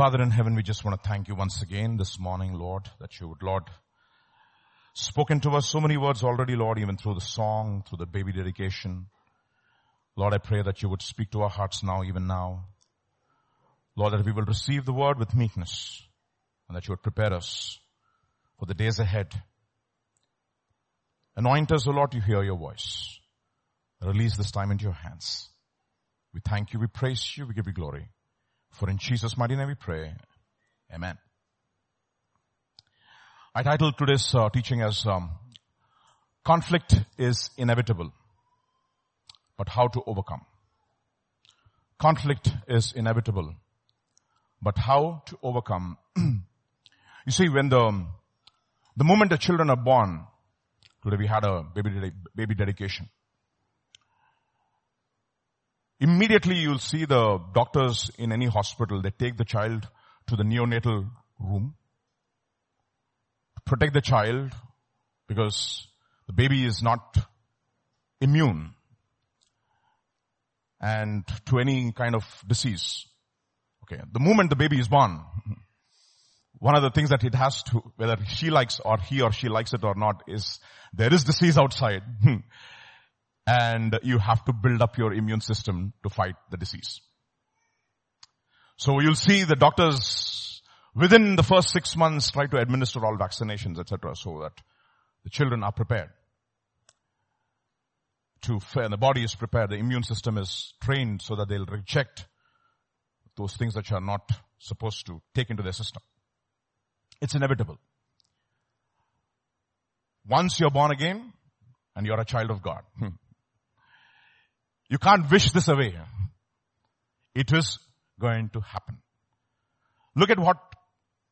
Father in heaven, we just want to thank you once again this morning, Lord, that you would, Lord, spoken to us so many words already, Lord, even through the song, through the baby dedication. Lord, I pray that you would speak to our hearts now, even now. Lord, that we will receive the word with meekness and that you would prepare us for the days ahead. Anoint us, O Lord, to hear your voice. Release this time into your hands. We thank you, we praise you, we give you glory. For in Jesus' mighty name we pray. Amen. I titled today's uh, teaching as um, Conflict is Inevitable, but How to Overcome. Conflict is inevitable, but how to overcome. you see, when the, the moment the children are born, today we had a baby, baby dedication. Immediately you'll see the doctors in any hospital, they take the child to the neonatal room, to protect the child because the baby is not immune and to any kind of disease. Okay. The moment the baby is born, one of the things that it has to, whether she likes or he or she likes it or not is there is disease outside. and you have to build up your immune system to fight the disease. So you'll see the doctors within the first six months try to administer all vaccinations, etc., so that the children are prepared to, the body is prepared, the immune system is trained so that they'll reject those things that are not supposed to take into their system. It's inevitable. Once you're born again and you're a child of God, hmm, you can't wish this away. It is going to happen. Look at what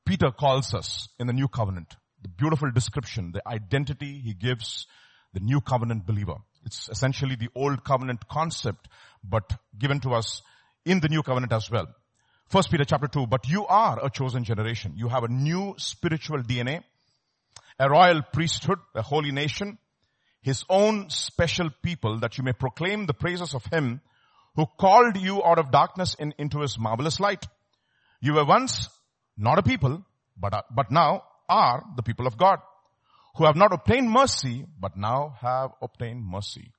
Peter calls us in the new covenant. The beautiful description, the identity he gives the new covenant believer. It's essentially the old covenant concept, but given to us in the new covenant as well. First Peter chapter 2, but you are a chosen generation. You have a new spiritual DNA, a royal priesthood, a holy nation, his own special people that you may proclaim the praises of him who called you out of darkness in, into his marvelous light. You were once not a people, but, uh, but now are the people of God who have not obtained mercy, but now have obtained mercy.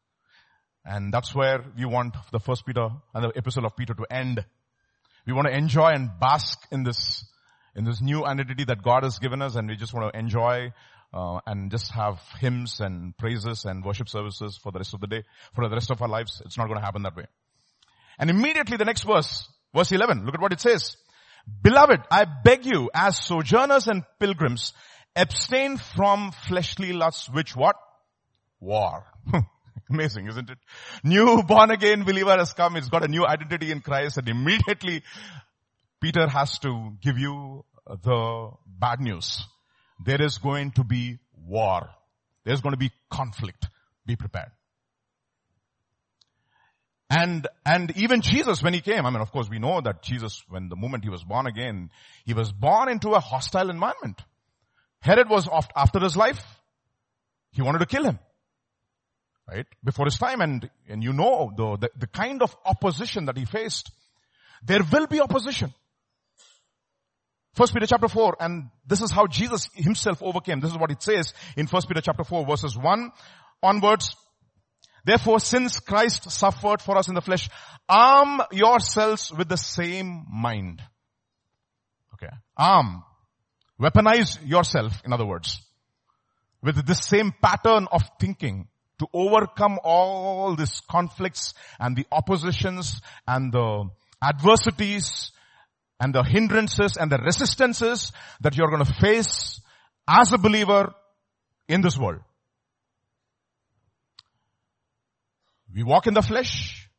And that's where we want the first Peter and the epistle of Peter to end. We want to enjoy and bask in this, in this new identity that God has given us and we just want to enjoy uh, and just have hymns and praises and worship services for the rest of the day, for the rest of our lives. It's not going to happen that way. And immediately the next verse, verse 11, look at what it says. Beloved, I beg you as sojourners and pilgrims, abstain from fleshly lusts which what? War. Amazing, isn't it? New born again believer has come. It's got a new identity in Christ and immediately Peter has to give you the bad news there is going to be war. There's going to be conflict. Be prepared. And, and even Jesus when he came, I mean of course we know that Jesus when the moment he was born again, he was born into a hostile environment. Herod was after his life. He wanted to kill him. Right? Before his time and, and you know the, the, the kind of opposition that he faced. There will be opposition. First Peter chapter 4, and this is how Jesus himself overcame. This is what it says in First Peter chapter 4 verses 1 onwards. Therefore, since Christ suffered for us in the flesh, arm yourselves with the same mind. Okay. Arm. Weaponize yourself, in other words, with the same pattern of thinking to overcome all these conflicts and the oppositions and the adversities and the hindrances and the resistances that you're going to face as a believer in this world. We walk in the flesh,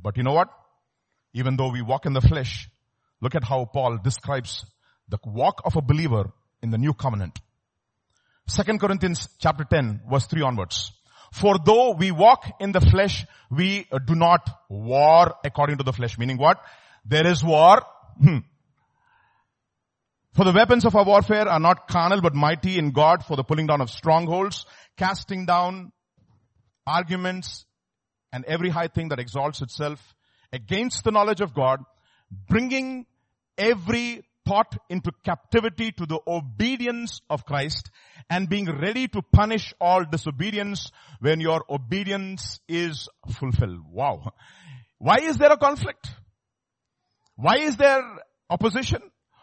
but you know what? Even though we walk in the flesh, look at how Paul describes the walk of a believer in the new covenant. Second Corinthians chapter 10 verse 3 onwards. For though we walk in the flesh, we do not war according to the flesh. Meaning what? There is war Hmm. For the weapons of our warfare are not carnal but mighty in God for the pulling down of strongholds, casting down arguments and every high thing that exalts itself against the knowledge of God, bringing every thought into captivity to the obedience of Christ and being ready to punish all disobedience when your obedience is fulfilled. Wow. Why is there a conflict? Why is there opposition?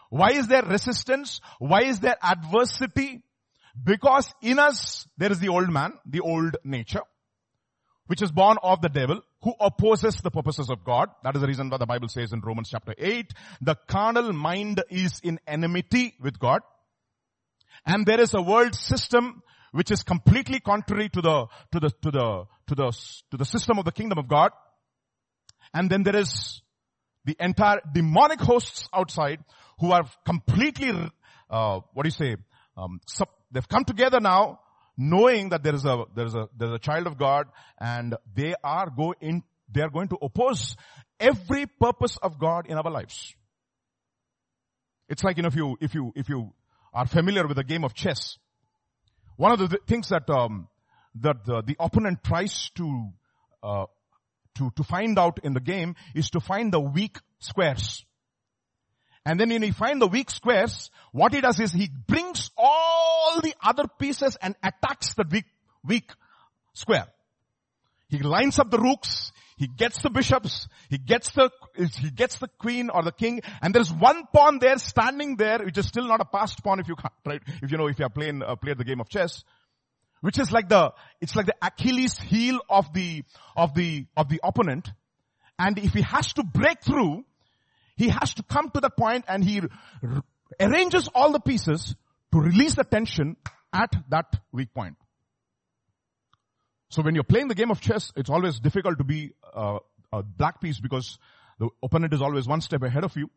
Why is there resistance? Why is there adversity? Because in us there is the old man, the old nature, which is born of the devil, who opposes the purposes of God. That is the reason why the Bible says in Romans chapter 8, the carnal mind is in enmity with God. And there is a world system which is completely contrary to the, to the, to the, to the, to the system of the kingdom of God. And then there is the entire demonic hosts outside who are completely, uh, what do you say, um, sub, they've come together now knowing that there is a, there is a, there is a child of God and they are going, they are going to oppose every purpose of God in our lives. It's like, you know, if you, if you, if you are familiar with the game of chess, one of the th- things that, um, that the, the opponent tries to, uh, to, to find out in the game is to find the weak squares. And then when he find the weak squares, what he does is he brings all the other pieces and attacks the weak, weak square. He lines up the rooks, he gets the bishops, he gets the, he gets the queen or the king, and there's one pawn there standing there, which is still not a passed pawn if you right? If you know, if you have played, uh, played the game of chess, which is like the, it's like the Achilles heel of the, of the, of the opponent. And if he has to break through, he has to come to the point and he r- arranges all the pieces to release the tension at that weak point. So when you're playing the game of chess, it's always difficult to be uh, a black piece because the opponent is always one step ahead of you.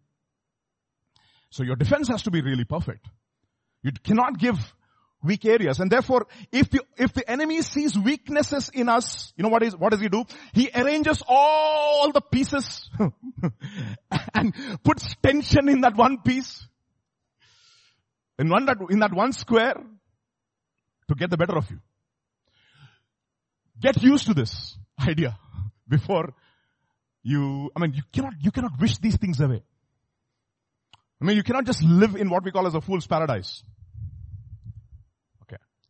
So your defense has to be really perfect. You cannot give weak areas. And therefore, if the, if the enemy sees weaknesses in us, you know what is, what does he do? He arranges all the pieces and puts tension in that one piece. In one, that, in that one square to get the better of you. Get used to this idea before you, I mean, you cannot, you cannot wish these things away. I mean, you cannot just live in what we call as a fool's paradise.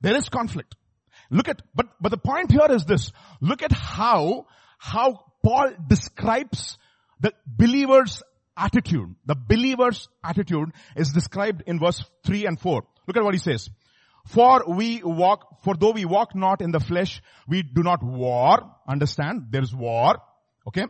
There is conflict. Look at, but, but the point here is this. Look at how, how Paul describes the believer's attitude. The believer's attitude is described in verse 3 and 4. Look at what he says. For we walk, for though we walk not in the flesh, we do not war. Understand? There is war. Okay?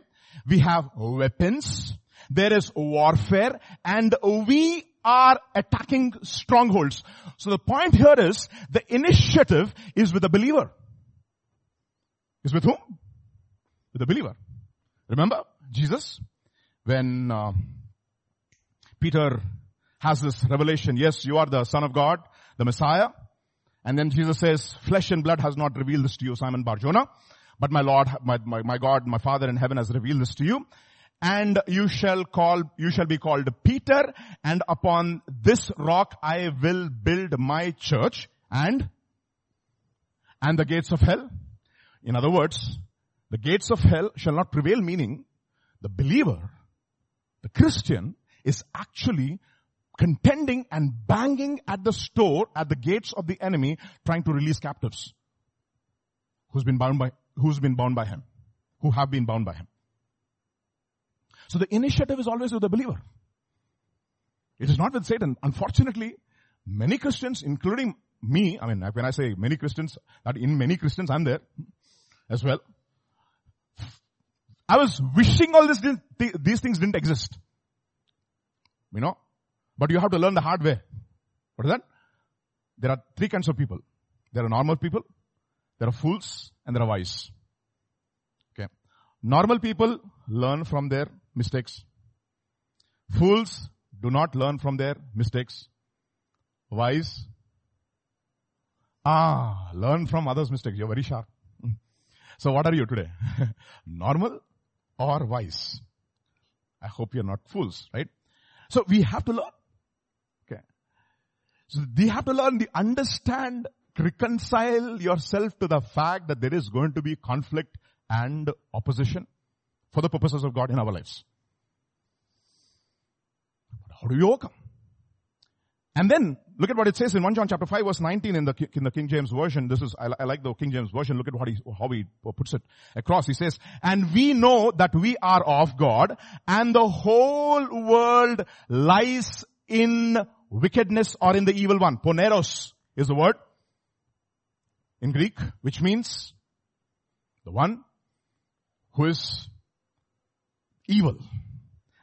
We have weapons. There is warfare and we are attacking strongholds. So the point here is the initiative is with the believer. Is with whom? With the believer. Remember Jesus when uh, Peter has this revelation, yes, you are the son of God, the Messiah. And then Jesus says, flesh and blood has not revealed this to you, Simon Barjona, but my Lord, my, my, my God, my Father in heaven has revealed this to you and you shall call, you shall be called Peter and upon this rock I will build my church and, and the gates of hell. In other words, the gates of hell shall not prevail meaning the believer, the Christian is actually contending and banging at the store, at the gates of the enemy, trying to release captives. Who's been bound by, who's been bound by him? Who have been bound by him? So the initiative is always with the believer. It is not with Satan. Unfortunately, many Christians, including me, I mean, when I say many Christians, that in many Christians, I'm there as well. I was wishing all this, these things didn't exist. You know? But you have to learn the hard way. What is that? There are three kinds of people. There are normal people, there are fools, and there are wise. Okay. Normal people learn from their mistakes. Fools do not learn from their mistakes. Wise, ah, learn from others' mistakes. You're very sharp. So what are you today? Normal or wise? I hope you're not fools, right? So we have to learn. Okay. So we have to learn the understand, reconcile yourself to the fact that there is going to be conflict and opposition for the purposes of God in our lives. How do you overcome? And then look at what it says in 1 John chapter 5 verse 19 in the, in the King James version. This is, I, I like the King James version. Look at what he, how he puts it across. He says, and we know that we are of God and the whole world lies in wickedness or in the evil one. Poneros is the word in Greek, which means the one who is evil.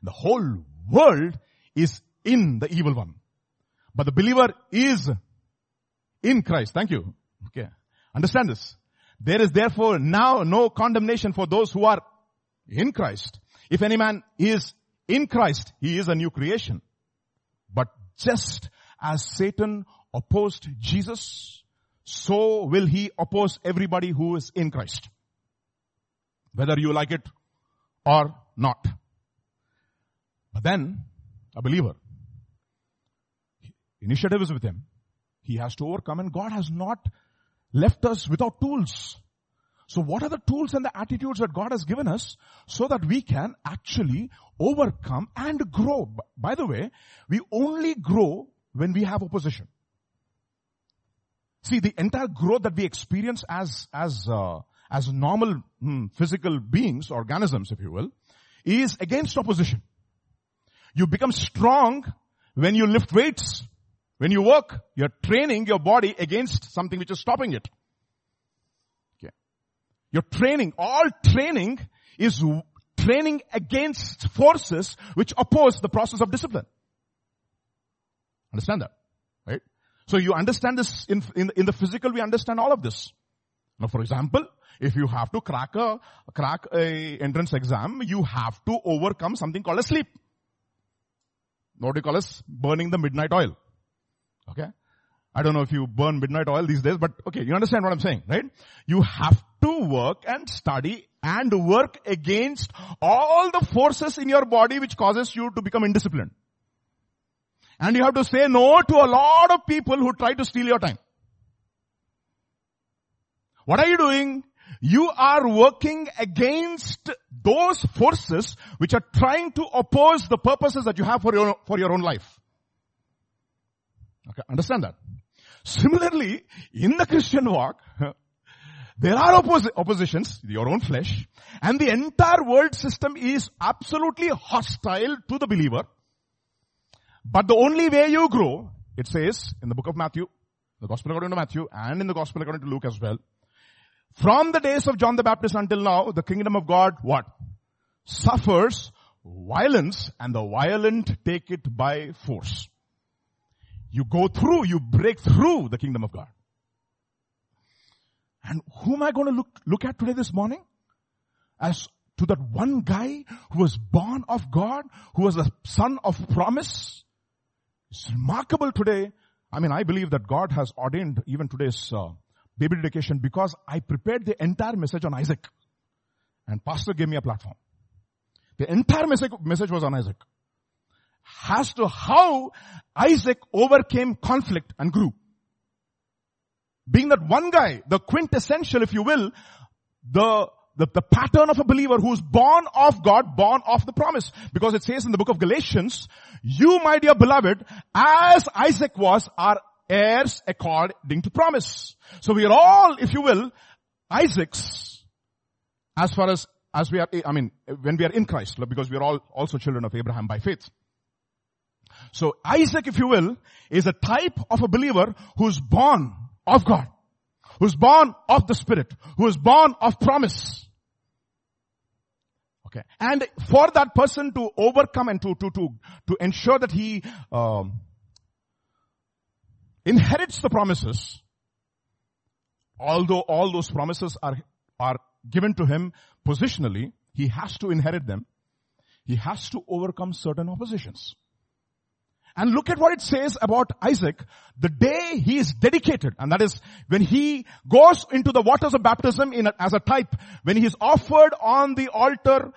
The whole world is in the evil one. But the believer is in Christ. Thank you. Okay. Understand this. There is therefore now no condemnation for those who are in Christ. If any man is in Christ, he is a new creation. But just as Satan opposed Jesus, so will he oppose everybody who is in Christ. Whether you like it or not. But then, a believer Initiative is with him. He has to overcome and God has not left us without tools. So what are the tools and the attitudes that God has given us so that we can actually overcome and grow? By the way, we only grow when we have opposition. See, the entire growth that we experience as, as, uh, as normal hmm, physical beings, organisms, if you will, is against opposition. You become strong when you lift weights. When you work, you're training your body against something which is stopping it. Okay. You're training, all training is training against forces which oppose the process of discipline. Understand that? Right? So you understand this in, in, in the physical, we understand all of this. Now for example, if you have to crack a, crack a entrance exam, you have to overcome something called a sleep. What do you call as burning the midnight oil. Okay? I don't know if you burn midnight oil these days, but okay, you understand what I'm saying, right? You have to work and study and work against all the forces in your body which causes you to become indisciplined. And you have to say no to a lot of people who try to steal your time. What are you doing? You are working against those forces which are trying to oppose the purposes that you have for your, for your own life. Okay, understand that. Similarly, in the Christian walk, there are oppos- oppositions, your own flesh, and the entire world system is absolutely hostile to the believer. But the only way you grow, it says in the book of Matthew, the gospel according to Matthew, and in the gospel according to Luke as well, from the days of John the Baptist until now, the kingdom of God, what? Suffers violence and the violent take it by force. You go through, you break through the kingdom of God. And who am I going to look, look at today this morning? As to that one guy who was born of God, who was a son of promise. It's remarkable today. I mean, I believe that God has ordained even today's uh, baby dedication because I prepared the entire message on Isaac. And pastor gave me a platform. The entire message, message was on Isaac As to how Isaac overcame conflict and grew. Being that one guy, the quintessential, if you will, the, the, the pattern of a believer who's born of God, born of the promise. Because it says in the book of Galatians, you my dear beloved, as Isaac was, are heirs according to promise. So we are all, if you will, Isaacs, as far as, as we are, I mean, when we are in Christ, because we are all also children of Abraham by faith. So Isaac, if you will, is a type of a believer who's born of God, who's born of the Spirit, who is born of promise. Okay. And for that person to overcome and to, to, to, to ensure that he, um, inherits the promises, although all those promises are, are given to him positionally, he has to inherit them. He has to overcome certain oppositions. And look at what it says about Isaac. The day he is dedicated, and that is when he goes into the waters of baptism a, as a type, when he is offered on the altar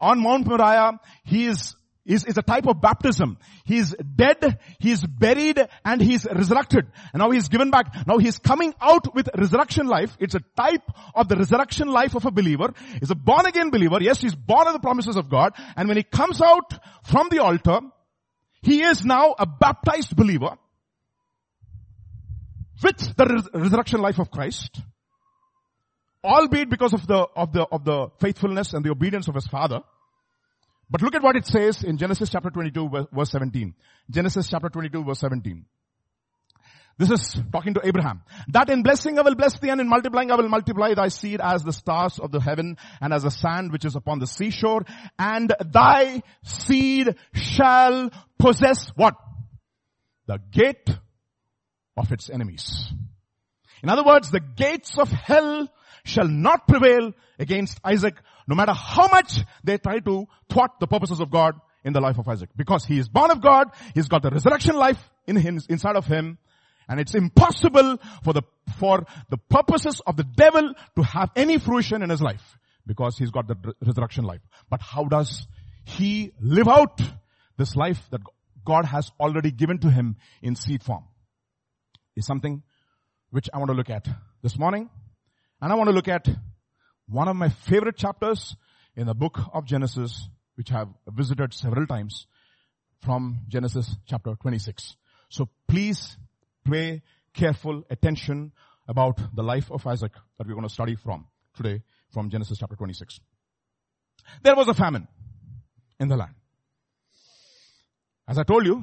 on Mount Moriah, he is, is, is a type of baptism. He is dead, he is buried, and he is resurrected. And now he is given back. Now he is coming out with resurrection life. It's a type of the resurrection life of a believer. He's a born again believer. Yes, he's born of the promises of God. And when he comes out from the altar, He is now a baptized believer with the res- resurrection life of Christ, albeit because of the, of the, of the faithfulness and the obedience of his father. But look at what it says in Genesis chapter 22 verse 17. Genesis chapter 22 verse 17. This is talking to Abraham. That in blessing I will bless thee and in multiplying I will multiply thy seed as the stars of the heaven and as the sand which is upon the seashore and thy seed shall possess what? The gate of its enemies. In other words, the gates of hell shall not prevail against Isaac no matter how much they try to thwart the purposes of God in the life of Isaac. Because he is born of God, he's got the resurrection life in him, inside of him, and it's impossible for the, for the purposes of the devil to have any fruition in his life because he's got the resurrection life. But how does he live out this life that God has already given to him in seed form? Is something which I want to look at this morning. And I want to look at one of my favorite chapters in the book of Genesis, which I have visited several times from Genesis chapter 26. So please pay careful attention about the life of Isaac that we're going to study from today from Genesis chapter 26. There was a famine in the land. As I told you,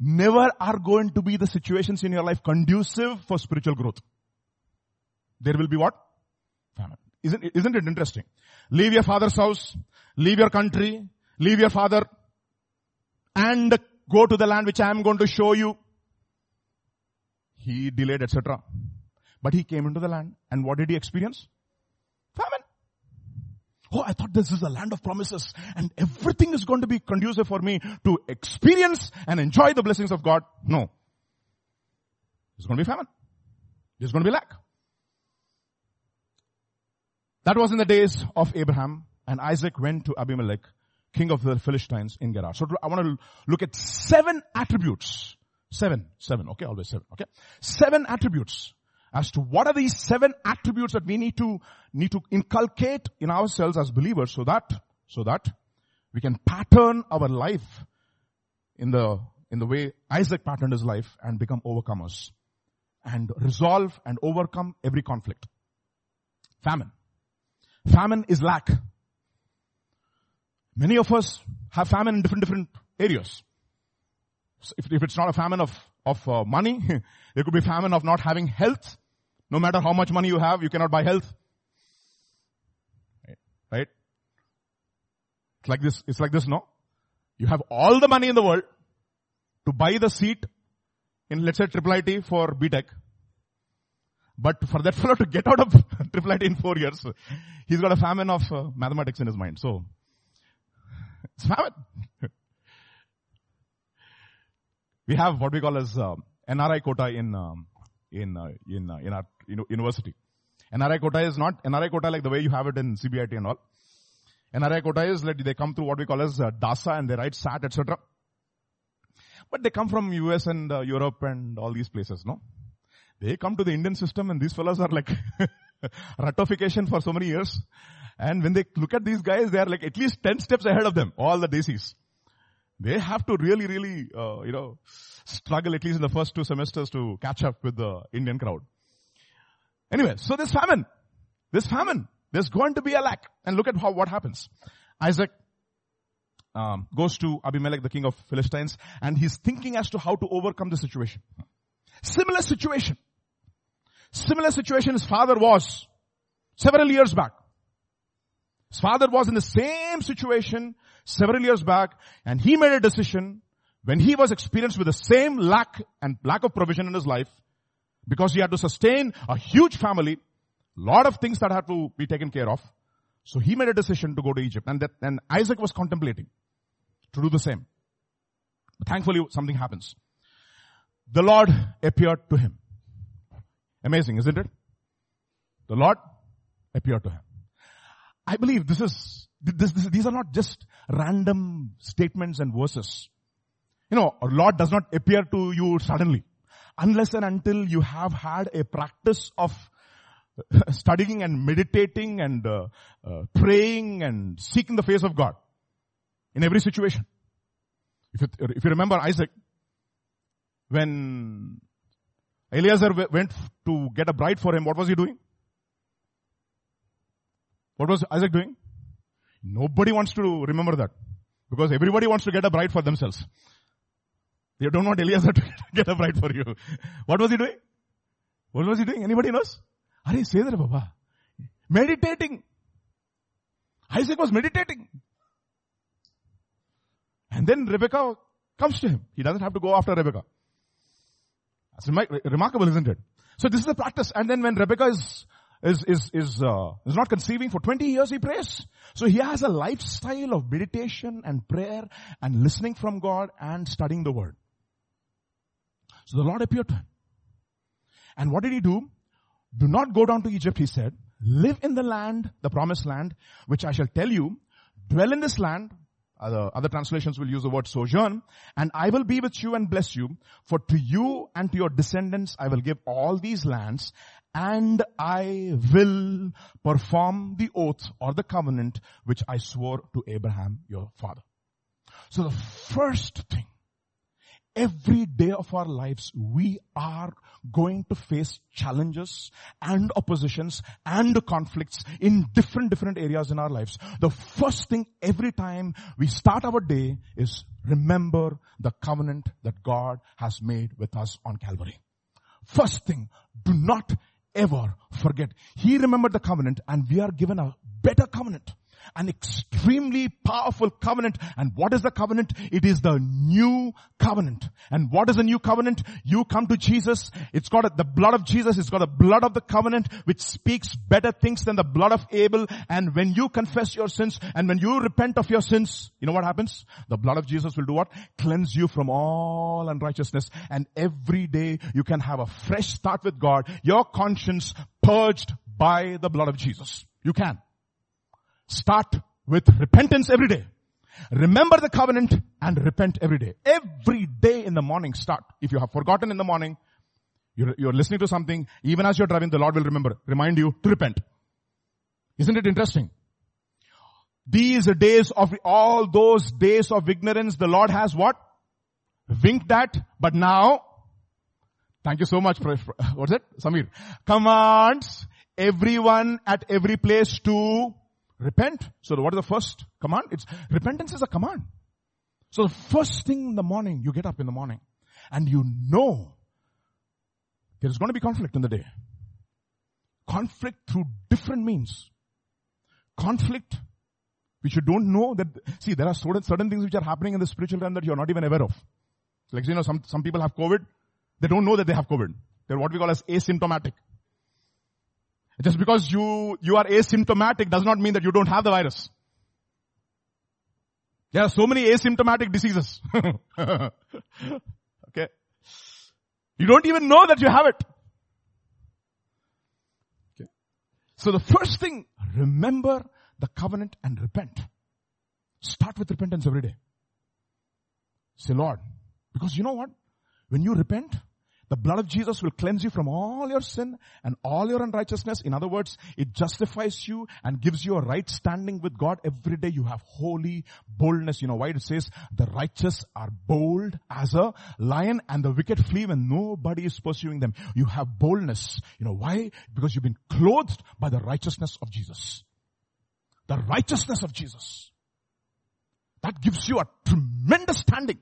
never are going to be the situations in your life conducive for spiritual growth. There will be what? Famine. Isn't, isn't it interesting? Leave your father's house, leave your country, leave your father, and Go to the land which I am going to show you. He delayed, etc. But he came into the land and what did he experience? Famine. Oh, I thought this is a land of promises and everything is going to be conducive for me to experience and enjoy the blessings of God. No. There's going to be famine. There's going to be lack. That was in the days of Abraham and Isaac went to Abimelech king of the Philistines in Gerar. So I want to look at seven attributes. Seven, seven, okay, always seven, okay? Seven attributes as to what are these seven attributes that we need to, need to inculcate in ourselves as believers so that, so that we can pattern our life in the, in the way Isaac patterned his life and become overcomers and resolve and overcome every conflict. Famine. Famine is lack. Many of us have famine in different, different areas. So if, if it's not a famine of, of uh, money, there could be famine of not having health. No matter how much money you have, you cannot buy health. Right? right? It's like this, it's like this, no? You have all the money in the world to buy the seat in let's say triple IT for BTech. But for that fellow to get out of triple IT in four years, he's got a famine of uh, mathematics in his mind. So, it's famine. we have what we call as uh, NRI quota in um, in uh, in uh, in our university. NRI quota is not NRI quota like the way you have it in CBIT and all. NRI quota is like they come through what we call as uh, DASA and they write SAT etc. But they come from US and uh, Europe and all these places, no? They come to the Indian system and these fellows are like ratification for so many years. And when they look at these guys, they are like at least 10 steps ahead of them, all the DCs. They have to really, really, uh, you know, struggle at least in the first two semesters to catch up with the Indian crowd. Anyway, so this famine, this famine, there's going to be a lack. And look at how, what happens. Isaac um, goes to Abimelech, the king of Philistines, and he's thinking as to how to overcome the situation. Similar situation. Similar situation his father was several years back. His father was in the same situation several years back and he made a decision when he was experienced with the same lack and lack of provision in his life because he had to sustain a huge family, lot of things that had to be taken care of. So he made a decision to go to Egypt and that, and Isaac was contemplating to do the same. Thankfully something happens. The Lord appeared to him. Amazing, isn't it? The Lord appeared to him. I believe this is, this, this, these are not just random statements and verses. You know, our Lord does not appear to you suddenly. Unless and until you have had a practice of studying and meditating and uh, uh, praying and seeking the face of God in every situation. If you, if you remember Isaac, when Eliezer went to get a bride for him, what was he doing? What was Isaac doing? Nobody wants to remember that. Because everybody wants to get a bride for themselves. They don't want Eliezer to get a bride for you. What was he doing? What was he doing? Anybody knows? Are say that, Baba. Meditating. Isaac was meditating. And then Rebecca comes to him. He doesn't have to go after Rebecca. That's remarkable, isn't it? So this is the practice. And then when Rebecca is is is is uh, is not conceiving for 20 years, he prays. So he has a lifestyle of meditation and prayer and listening from God and studying the Word. So the Lord appeared to him. And what did he do? Do not go down to Egypt, he said. Live in the land, the promised land, which I shall tell you. Dwell in this land. Other, other translations will use the word sojourn. And I will be with you and bless you. For to you and to your descendants I will give all these lands. And I will perform the oath or the covenant which I swore to Abraham your father. So the first thing every day of our lives, we are going to face challenges and oppositions and conflicts in different, different areas in our lives. The first thing every time we start our day is remember the covenant that God has made with us on Calvary. First thing, do not ever forget. He remembered the covenant and we are given a better covenant an extremely powerful covenant. And what is the covenant? It is the new covenant. And what is the new covenant? You come to Jesus. It's got a, the blood of Jesus. It's got the blood of the covenant which speaks better things than the blood of Abel. And when you confess your sins and when you repent of your sins, you know what happens? The blood of Jesus will do what? Cleanse you from all unrighteousness. And every day you can have a fresh start with God. Your conscience purged by the blood of Jesus. You can. Start with repentance every day. Remember the covenant and repent every day. Every day in the morning start. If you have forgotten in the morning, you're, you're listening to something, even as you're driving, the Lord will remember, remind you to repent. Isn't it interesting? These days of, all those days of ignorance, the Lord has what? Winked at, but now, thank you so much, what's it? Samir. Commands everyone at every place to Repent. So what is the first command? It's repentance is a command. So the first thing in the morning, you get up in the morning and you know there's going to be conflict in the day. Conflict through different means. Conflict which you don't know that, see, there are certain, certain things which are happening in the spiritual realm that you're not even aware of. Like, you know, some, some people have COVID. They don't know that they have COVID. They're what we call as asymptomatic. Just because you, you are asymptomatic does not mean that you don't have the virus. There are so many asymptomatic diseases. okay. You don't even know that you have it. Okay. So the first thing, remember the covenant and repent. Start with repentance every day. Say, Lord, because you know what? When you repent, the blood of Jesus will cleanse you from all your sin and all your unrighteousness. In other words, it justifies you and gives you a right standing with God. Every day you have holy boldness. You know why it says the righteous are bold as a lion and the wicked flee when nobody is pursuing them. You have boldness. You know why? Because you've been clothed by the righteousness of Jesus. The righteousness of Jesus. That gives you a tremendous standing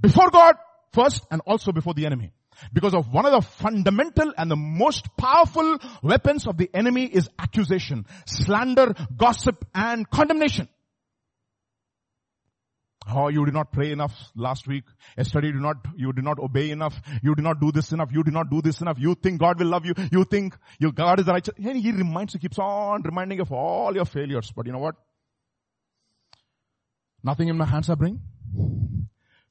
before God first and also before the enemy. Because of one of the fundamental and the most powerful weapons of the enemy is accusation, slander, gossip and condemnation. Oh, you did not pray enough last week. Yesterday you did not, you did not obey enough. You did not do this enough. You did not do this enough. You think God will love you. You think your God is the righteous. And he reminds you, keeps on reminding you of all your failures. But you know what? Nothing in my hands I bring.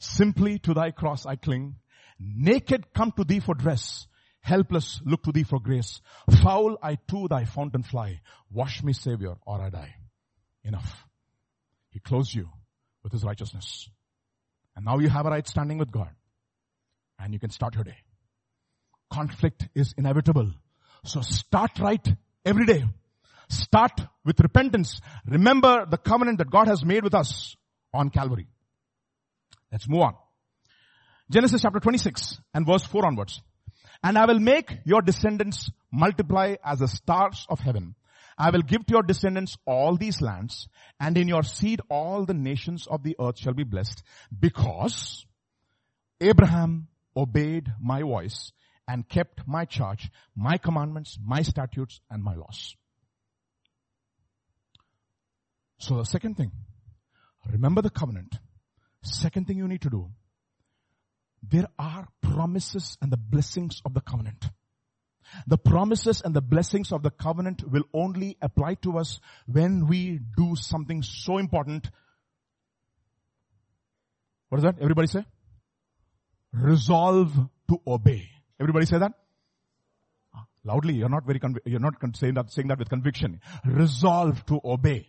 Simply to thy cross I cling. Naked come to thee for dress. Helpless look to thee for grace. Foul I to thy fountain fly. Wash me savior or I die. Enough. He clothes you with his righteousness. And now you have a right standing with God. And you can start your day. Conflict is inevitable. So start right every day. Start with repentance. Remember the covenant that God has made with us on Calvary. Let's move on. Genesis chapter 26 and verse 4 onwards. And I will make your descendants multiply as the stars of heaven. I will give to your descendants all these lands and in your seed all the nations of the earth shall be blessed because Abraham obeyed my voice and kept my charge, my commandments, my statutes and my laws. So the second thing, remember the covenant. Second thing you need to do, there are promises and the blessings of the covenant. The promises and the blessings of the covenant will only apply to us when we do something so important. What is that? Everybody say? Resolve to obey. Everybody say that? Ah, loudly, you're not very, conv- you're not saying that, saying that with conviction. Resolve to obey.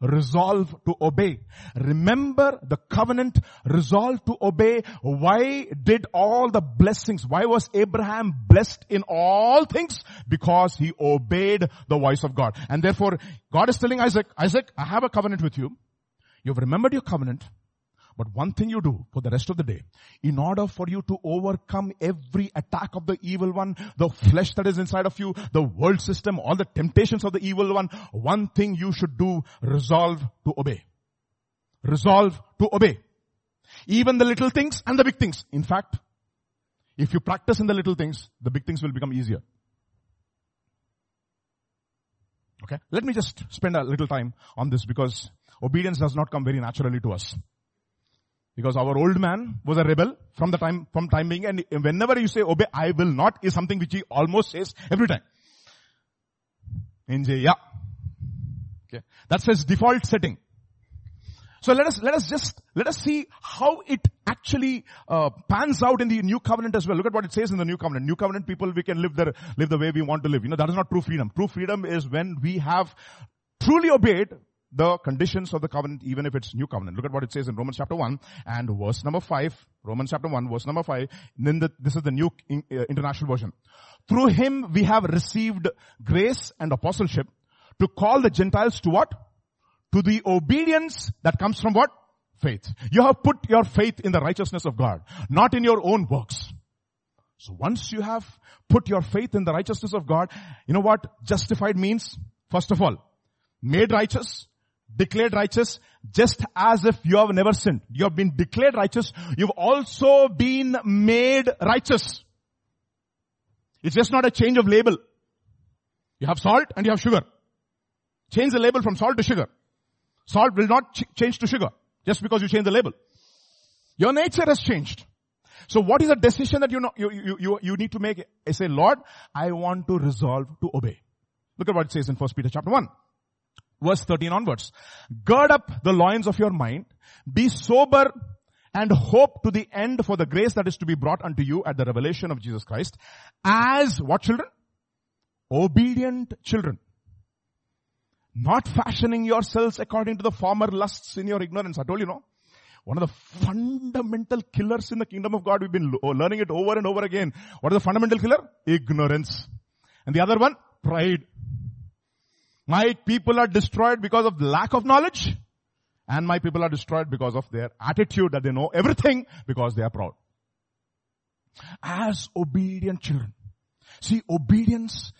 Resolve to obey. Remember the covenant, resolve to obey. Why did all the blessings, why was Abraham blessed in all things? Because he obeyed the voice of God. And therefore, God is telling Isaac, Isaac, I have a covenant with you. You've remembered your covenant. But one thing you do for the rest of the day, in order for you to overcome every attack of the evil one, the flesh that is inside of you, the world system, all the temptations of the evil one, one thing you should do, resolve to obey. Resolve to obey. Even the little things and the big things. In fact, if you practice in the little things, the big things will become easier. Okay? Let me just spend a little time on this because obedience does not come very naturally to us. Because our old man was a rebel from the time, from time being and whenever you say obey, I will not is something which he almost says every time. NJ, yeah. Okay. That's his default setting. So let us, let us just, let us see how it actually, uh, pans out in the new covenant as well. Look at what it says in the new covenant. New covenant people, we can live the, live the way we want to live. You know, that is not true freedom. True freedom is when we have truly obeyed the conditions of the covenant even if it's new covenant. Look at what it says in Romans chapter 1 and verse number 5. Romans chapter 1 verse number 5. Then the, this is the new uh, international version. Through him we have received grace and apostleship to call the Gentiles to what? To the obedience that comes from what? Faith. You have put your faith in the righteousness of God, not in your own works. So once you have put your faith in the righteousness of God, you know what justified means? First of all, made righteous, declared righteous just as if you have never sinned. You have been declared righteous. You've also been made righteous. It's just not a change of label. You have salt and you have sugar. Change the label from salt to sugar. Salt will not ch- change to sugar just because you change the label. Your nature has changed. So what is a decision that you know, you, you, you, you need to make? I say, Lord, I want to resolve to obey. Look at what it says in 1 Peter chapter 1 verse 13 onwards. Gird up the loins of your mind, be sober and hope to the end for the grace that is to be brought unto you at the revelation of Jesus Christ as what children? Obedient children. Not fashioning yourselves according to the former lusts in your ignorance. I told you no. One of the fundamental killers in the kingdom of God, we've been learning it over and over again. What is the fundamental killer? Ignorance. And the other one, pride. My people are destroyed because of lack of knowledge. And my people are destroyed because of their attitude that they know everything because they are proud. As obedient children. See, obedience,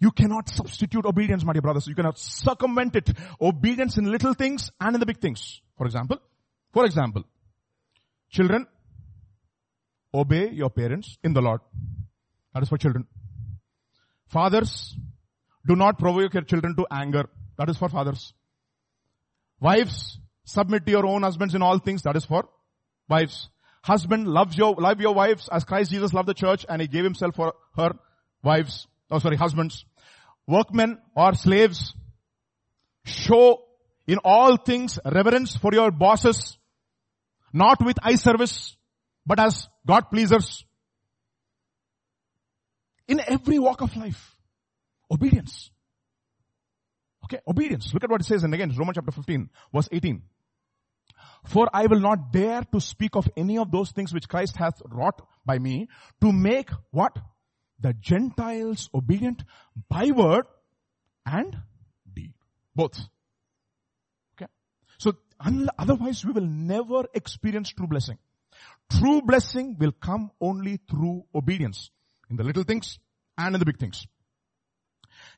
you cannot substitute obedience, my dear brothers. You cannot circumvent it. Obedience in little things and in the big things. For example, for example, children, obey your parents in the Lord. That is for children. Fathers, do not provoke your children to anger. That is for fathers. Wives, submit to your own husbands in all things. That is for wives. Husband, love your, love your wives as Christ Jesus loved the church and he gave himself for her wives. Oh, sorry, husbands. Workmen or slaves, show in all things reverence for your bosses, not with eye service, but as God pleasers. In every walk of life. Obedience. Okay, obedience. Look at what it says, and again, Romans chapter 15, verse 18. For I will not dare to speak of any of those things which Christ hath wrought by me to make what? The Gentiles obedient by word and deed. Both. Okay. So Otherwise we will never experience true blessing. True blessing will come only through obedience in the little things and in the big things.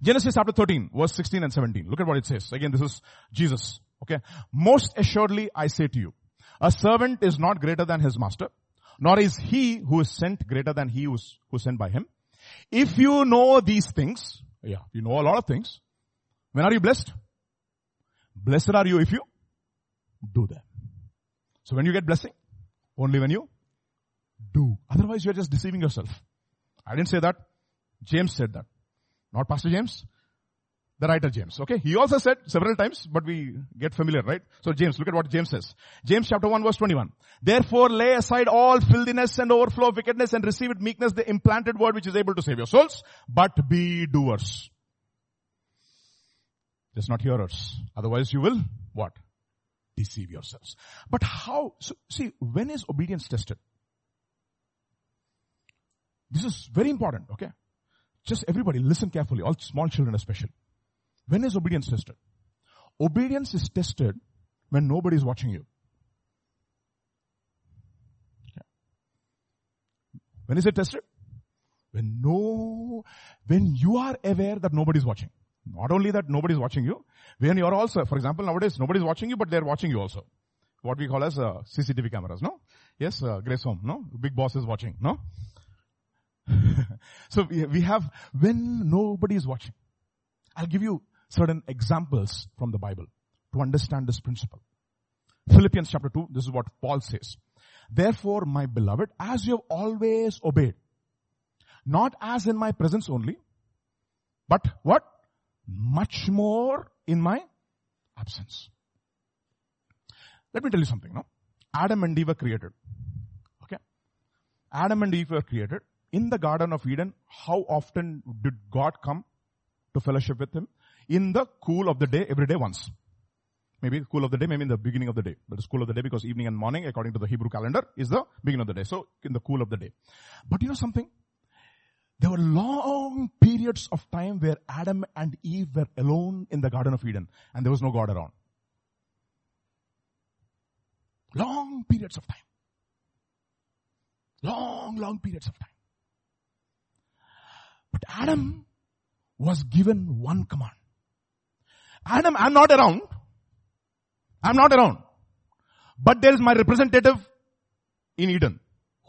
Genesis chapter 13 verse 16 and 17. Look at what it says. Again, this is Jesus. Okay. Most assuredly I say to you, a servant is not greater than his master, nor is he who is sent greater than he who is, who is sent by him. If you know these things, yeah, you know a lot of things, when are you blessed? Blessed are you if you do them. So when you get blessing, only when you do. Otherwise you're just deceiving yourself. I didn't say that. James said that. Not Pastor James. The writer James. Okay. He also said several times, but we get familiar, right? So James, look at what James says. James chapter 1 verse 21. Therefore lay aside all filthiness and overflow of wickedness and receive with meekness the implanted word which is able to save your souls, but be doers. Just not hearers. Otherwise you will, what? Deceive yourselves. But how, so, see, when is obedience tested? This is very important, okay? Just everybody listen carefully, all small children especially. When is obedience tested? Obedience is tested when nobody is watching you. When is it tested? When no, when you are aware that nobody is watching. Not only that nobody is watching you, when you are also, for example, nowadays nobody is watching you, but they are watching you also. What we call as uh, CCTV cameras, no? Yes, uh, Grace Home, no? Big boss is watching, no? so we, we have when nobody is watching. I'll give you certain examples from the Bible to understand this principle. Philippians chapter 2, this is what Paul says. Therefore, my beloved, as you have always obeyed, not as in my presence only, but what? Much more in my absence. Let me tell you something, no? Adam and Eve were created. Okay? Adam and Eve were created in the Garden of Eden, how often did God come to fellowship with him? In the cool of the day, every day once. Maybe the cool of the day, maybe in the beginning of the day. But it's cool of the day because evening and morning, according to the Hebrew calendar, is the beginning of the day. So, in the cool of the day. But you know something? There were long periods of time where Adam and Eve were alone in the Garden of Eden and there was no God around. Long periods of time. Long, long periods of time. But Adam was given one command. Adam, I'm not around. I'm not around. But there is my representative in Eden.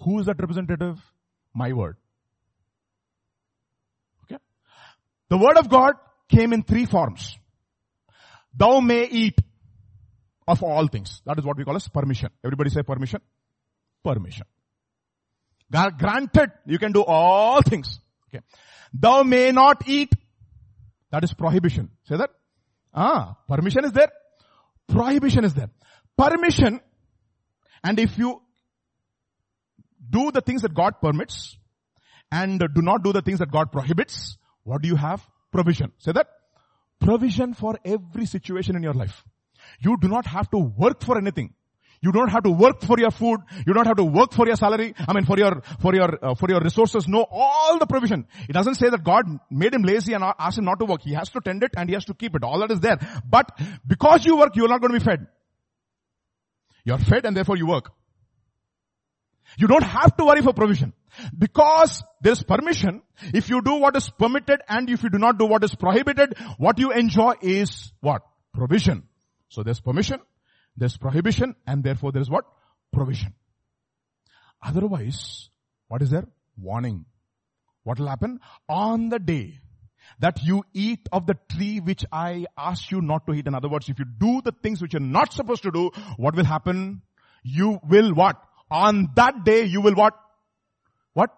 Who is that representative? My word. Okay. The word of God came in three forms. Thou may eat of all things. That is what we call as permission. Everybody say permission? Permission. God granted you can do all things. Okay. Thou may not eat. That is prohibition. Say that. Ah, permission is there. Prohibition is there. Permission, and if you do the things that God permits, and do not do the things that God prohibits, what do you have? Provision. Say that. Provision for every situation in your life. You do not have to work for anything. You don't have to work for your food. You don't have to work for your salary. I mean, for your, for your, uh, for your resources. No, all the provision. It doesn't say that God made him lazy and asked him not to work. He has to tend it and he has to keep it. All that is there. But because you work, you're not going to be fed. You're fed and therefore you work. You don't have to worry for provision. Because there's permission, if you do what is permitted and if you do not do what is prohibited, what you enjoy is what? Provision. So there's permission, there's prohibition and therefore there is what? Provision. Otherwise, what is there? Warning. What will happen? On the day that you eat of the tree which I asked you not to eat. In other words, if you do the things which you're not supposed to do, what will happen? You will what? On that day you will what? What?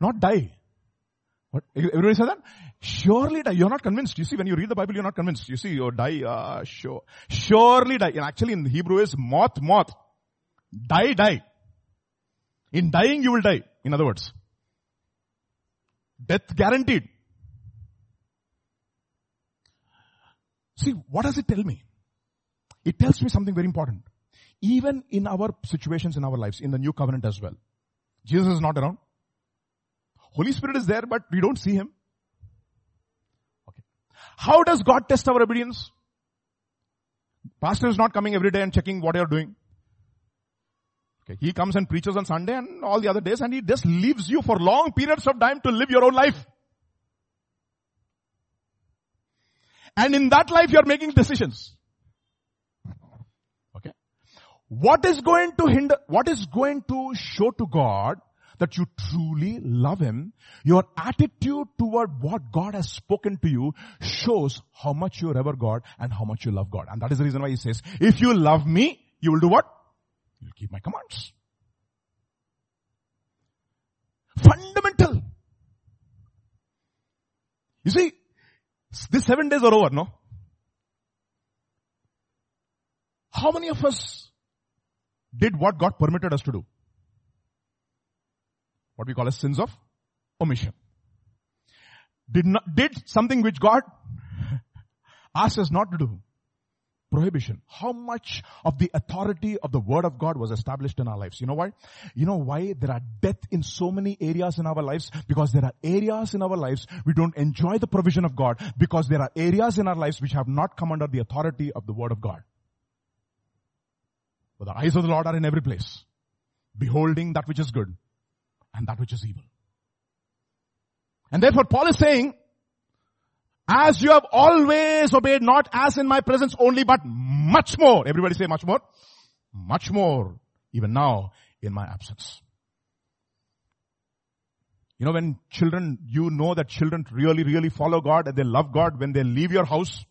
Not die. What? Everybody say that? Surely die. You're not convinced. You see, when you read the Bible, you're not convinced. You see, you die, uh, sure. Surely die. And actually in Hebrew is moth, moth. Die, die. In dying, you will die. In other words. Death guaranteed. See, what does it tell me? It tells me something very important. Even in our situations in our lives, in the new covenant as well. Jesus is not around. Holy Spirit is there, but we don't see Him. How does God test our obedience? Pastor is not coming every day and checking what you're doing. Okay. He comes and preaches on Sunday and all the other days and he just leaves you for long periods of time to live your own life. And in that life you're making decisions. Okay. What is going to hinder, what is going to show to God that you truly love Him, your attitude toward what God has spoken to you shows how much you rever God and how much you love God. And that is the reason why He says, if you love me, you will do what? You'll keep my commands. Fundamental. You see, these seven days are over, no? How many of us did what God permitted us to do? What we call as sins of omission. Did not, did something which God asked us not to do. Prohibition. How much of the authority of the word of God was established in our lives? You know why? You know why there are death in so many areas in our lives? Because there are areas in our lives we don't enjoy the provision of God because there are areas in our lives which have not come under the authority of the word of God. But the eyes of the Lord are in every place, beholding that which is good and that which is evil. And therefore Paul is saying, as you have always obeyed, not as in my presence only, but much more. Everybody say much more. Much more, even now, in my absence. You know, when children, you know that children really, really follow God and they love God when they leave your house.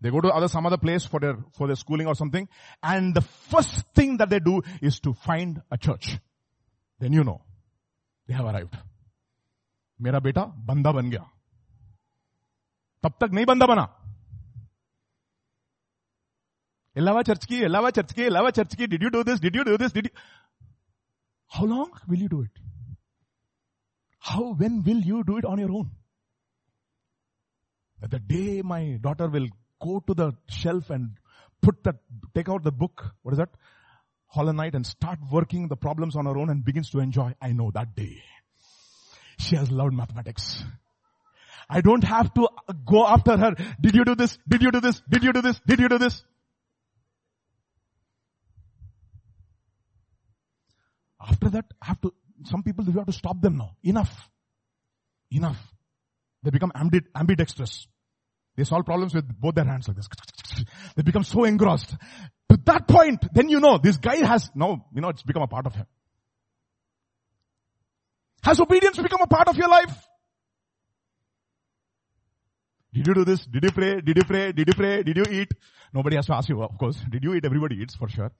They go to other, some other place for their, for their schooling or something. And the first thing that they do is to find a church. Then you know. They have arrived मेरा बेटा बंदा बन गया। तब तक नहीं बंदा बना। इलावा चर्च की इलावा चर्च की इलावा चर्च की did you do this did you do this did how long will you do it how when will you do it on your own the day my daughter will go to the shelf and put the take out the book what is that Hall and Knight and start working the problems on her own and begins to enjoy. I know that day. She has loved mathematics. I don't have to uh, go after her. Did you do this? Did you do this? Did you do this? Did you do this? After that, I have to, some people, you have to stop them now. Enough. Enough. They become ambidextrous. They solve problems with both their hands like this. They become so engrossed. To that point, then you know this guy has, now, you know, it's become a part of him. Has obedience become a part of your life? Did you do this? Did you pray? Did you pray? Did you pray? Did you eat? Nobody has to ask you, of course. Did you eat? Everybody eats for sure.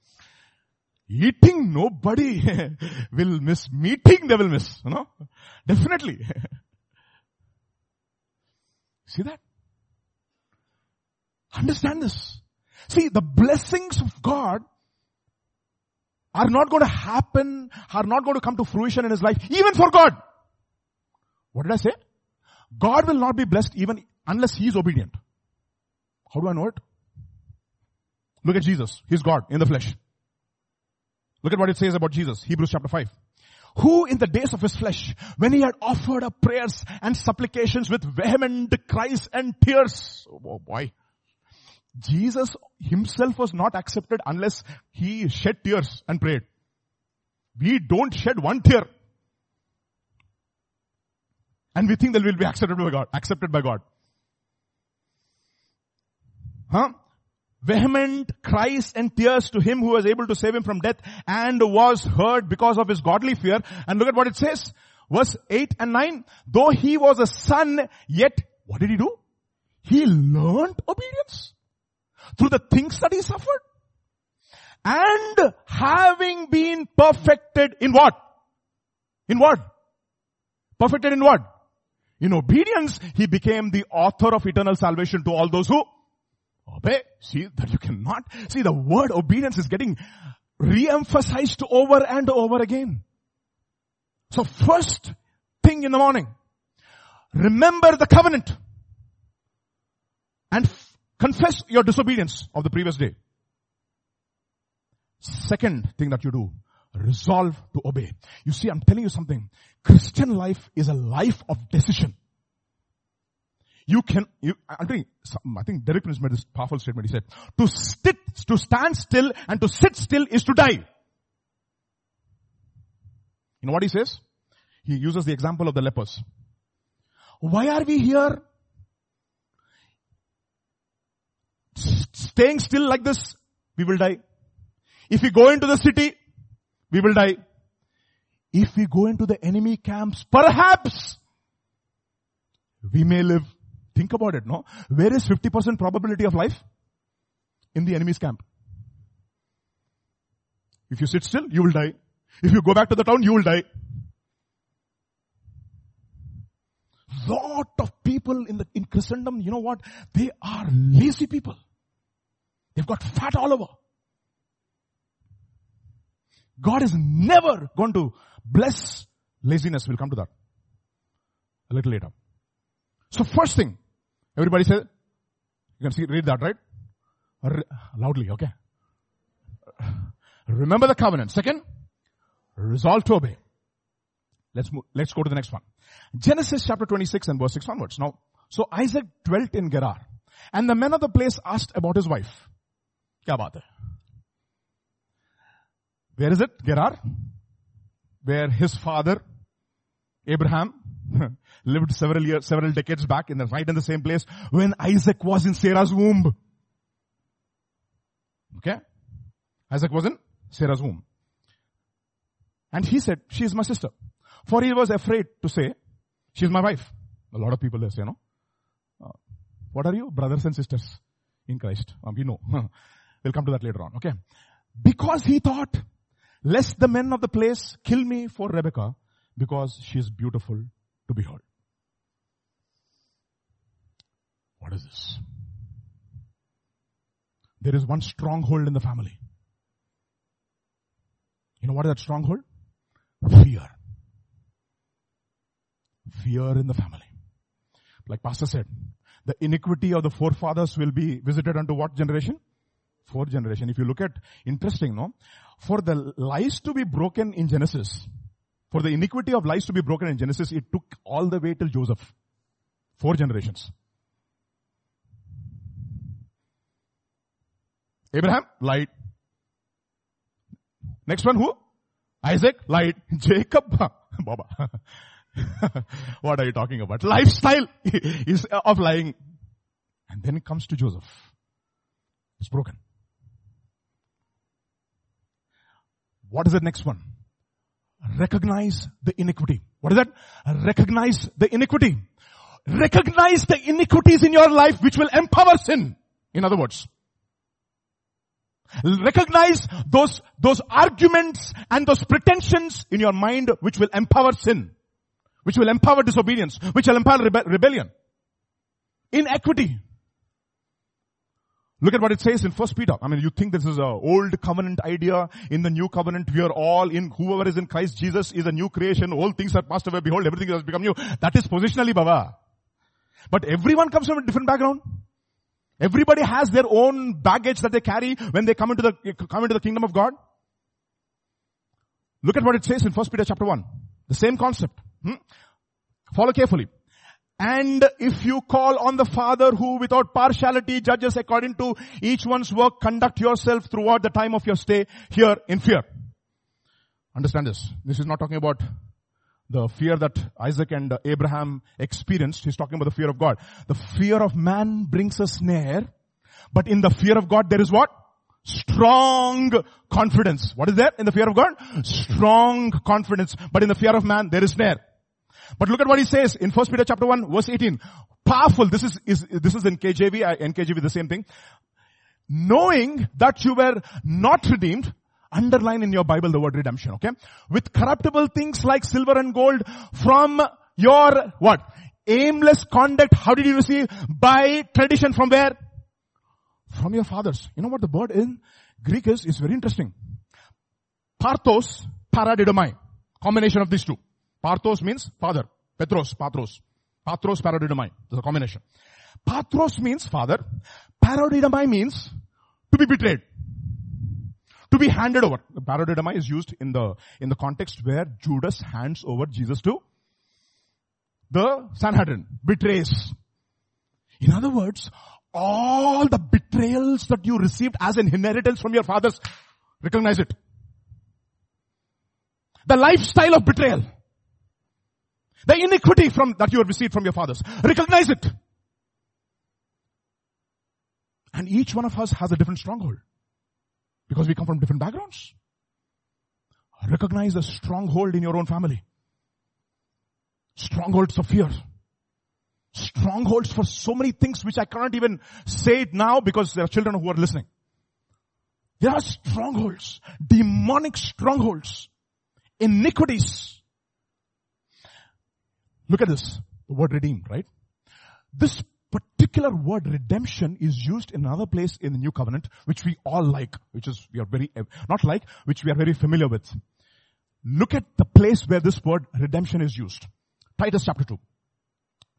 Eating, nobody will miss. Meeting, they will miss. You know? Definitely. See that? Understand this. See, the blessings of God are not going to happen, are not going to come to fruition in his life, even for God. What did I say? God will not be blessed even unless he is obedient. How do I know it? Look at Jesus. He's God in the flesh. Look at what it says about Jesus. Hebrews chapter 5. Who in the days of his flesh, when he had offered up prayers and supplications with vehement cries and tears, oh boy, Jesus himself was not accepted unless he shed tears and prayed. We don't shed one tear. And we think that we'll be accepted by God, accepted by God. Huh? Vehement cries and tears to him who was able to save him from death and was heard because of his godly fear. And look at what it says. Verse 8 and 9. Though he was a son, yet what did he do? He learned obedience through the things that he suffered. And having been perfected in what? In what? Perfected in what? In obedience, he became the author of eternal salvation to all those who obey. See that you cannot, see the word obedience is getting re-emphasized over and over again. So first thing in the morning, remember the covenant and Confess your disobedience of the previous day. Second thing that you do, resolve to obey. You see, I'm telling you something. Christian life is a life of decision. You can, you, I think, I think Derek Prince made this powerful statement. He said, to sit, to stand still and to sit still is to die. You know what he says? He uses the example of the lepers. Why are we here? Staying still like this, we will die. If we go into the city, we will die. If we go into the enemy camps, perhaps we may live. Think about it, no? Where is 50% probability of life? In the enemy's camp. If you sit still, you will die. If you go back to the town, you will die. Lot of people in the, in Christendom, you know what? They are lazy people. They've got fat all over. God is never going to bless laziness. We'll come to that a little later. So first thing, everybody say, you can see, read that, right? Loudly, okay? Remember the covenant. Second, resolve to obey. Let's move, let's go to the next one. Genesis chapter 26 and verse 6 onwards. Now, so Isaac dwelt in Gerar and the men of the place asked about his wife. क्या बात है? Where is it? Gerar? Where his father, Abraham, lived several years, several decades back in the, right in the same place when Isaac was in Sarah's womb. Okay? Isaac was in Sarah's womb. And he said, she is my sister. For he was afraid to say, she is my wife. A lot of people they say, no? Uh, what are you? Brothers and sisters in Christ. Um, we know. we'll come to that later on. Okay. Because he thought, lest the men of the place kill me for Rebecca because she is beautiful to behold. What is this? There is one stronghold in the family. You know what is that stronghold? Fear. Fear in the family. Like Pastor said, the iniquity of the forefathers will be visited unto what generation? Fourth generation. If you look at, interesting, no? For the lies to be broken in Genesis, for the iniquity of lies to be broken in Genesis, it took all the way till Joseph. Four generations. Abraham lied. Next one who? Isaac lied. Jacob, Baba. what are you talking about? Lifestyle is of lying. And then it comes to Joseph. It's broken. What is the next one? Recognize the iniquity. What is that? Recognize the iniquity. Recognize the iniquities in your life which will empower sin. In other words, recognize those, those arguments and those pretensions in your mind which will empower sin which will empower disobedience, which will empower rebe- rebellion. Inequity. Look at what it says in First Peter. I mean, you think this is a old covenant idea. In the new covenant, we are all in, whoever is in Christ Jesus is a new creation. All things are passed away. Behold, everything has become new. That is positionally Baba. But everyone comes from a different background. Everybody has their own baggage that they carry when they come into the, come into the kingdom of God. Look at what it says in First Peter chapter 1. The same concept. Hmm? Follow carefully. And if you call on the Father who without partiality judges according to each one's work, conduct yourself throughout the time of your stay here in fear. Understand this. This is not talking about the fear that Isaac and Abraham experienced. He's talking about the fear of God. The fear of man brings a snare, but in the fear of God there is what? Strong confidence. What is there in the fear of God? Strong confidence. But in the fear of man there is snare. But look at what he says in 1 Peter chapter 1 verse 18. Powerful. This is, is this is in KJV, uh, NKJV the same thing. Knowing that you were not redeemed, underline in your Bible the word redemption, okay? With corruptible things like silver and gold from your, what? Aimless conduct. How did you receive? By tradition from where? From your fathers. You know what the word in Greek is? Is very interesting. Parthos, paradidomai. Combination of these two. Parthos means father. Petros, Patros. Patros, paradidomai. There's a combination. Patros means father. Paradidomai means to be betrayed. To be handed over. Paradidomai is used in the, in the context where Judas hands over Jesus to the Sanhedrin. Betrays. In other words, all the betrayals that you received as an inheritance from your fathers, recognize it. The lifestyle of betrayal. The iniquity from, that you have received from your fathers. Recognize it. And each one of us has a different stronghold. Because we come from different backgrounds. Recognize the stronghold in your own family. Strongholds of fear. Strongholds for so many things which I cannot even say it now because there are children who are listening. There are strongholds, demonic strongholds, iniquities. Look at this, the word redeemed, right? This particular word redemption is used in another place in the new covenant, which we all like, which is, we are very, not like, which we are very familiar with. Look at the place where this word redemption is used. Titus chapter 2.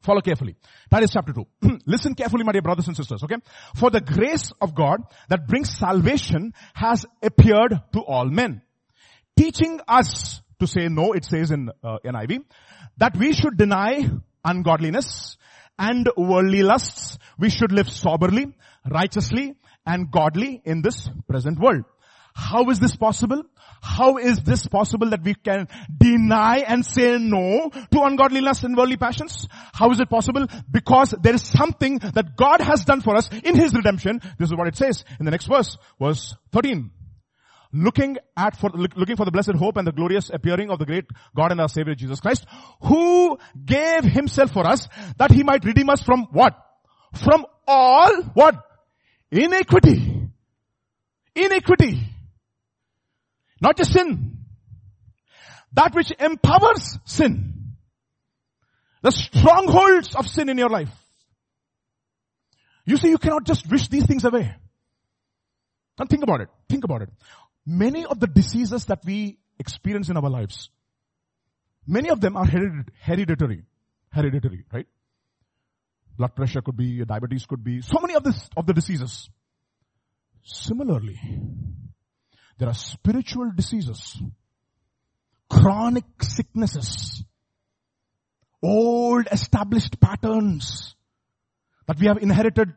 Follow carefully. Titus chapter 2. Listen carefully, my dear brothers and sisters, okay? For the grace of God that brings salvation has appeared to all men. Teaching us to say no, it says in uh, NIV, that we should deny ungodliness and worldly lusts. We should live soberly, righteously, and godly in this present world. How is this possible? How is this possible that we can deny and say no to ungodly lusts and worldly passions? How is it possible? Because there is something that God has done for us in His redemption. This is what it says in the next verse, verse 13 looking at for, looking for the blessed hope and the glorious appearing of the great God and our Savior Jesus Christ, who gave himself for us that he might redeem us from what? From all what? Iniquity. Iniquity. Not just sin. That which empowers sin. The strongholds of sin in your life. You see, you cannot just wish these things away. And think about it. Think about it many of the diseases that we experience in our lives, many of them are hereditary. Hereditary, right? Blood pressure could be, diabetes could be, so many of this, of the diseases. Similarly, there are spiritual diseases, chronic sicknesses, old established patterns that we have inherited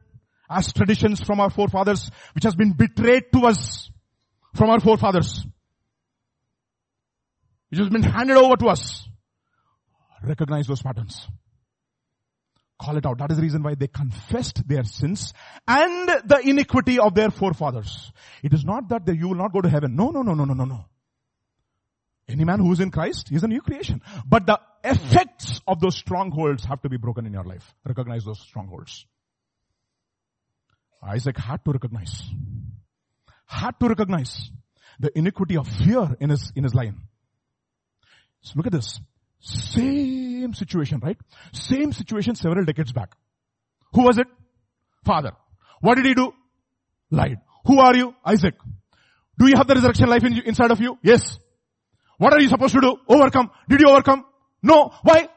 as traditions from our forefathers, which has been betrayed to us from our forefathers. Which has been handed over to us. Recognize those patterns. Call it out. That is the reason why they confessed their sins and the iniquity of their forefathers. It is not that you will not go to heaven. No, no, no, no, no, no, no. Any man who is in Christ is a new creation. But the effects of those strongholds have to be broken in your life. Recognize those strongholds. Isaac had to recognize had to recognize the iniquity of fear in his, in his line. So look at this. Same situation, right? Same situation several decades back. Who was it? Father. What did he do? Lied. Who are you? Isaac. Do you have the resurrection life in, inside of you? Yes. What are you supposed to do? Overcome. Did you overcome? No. Why?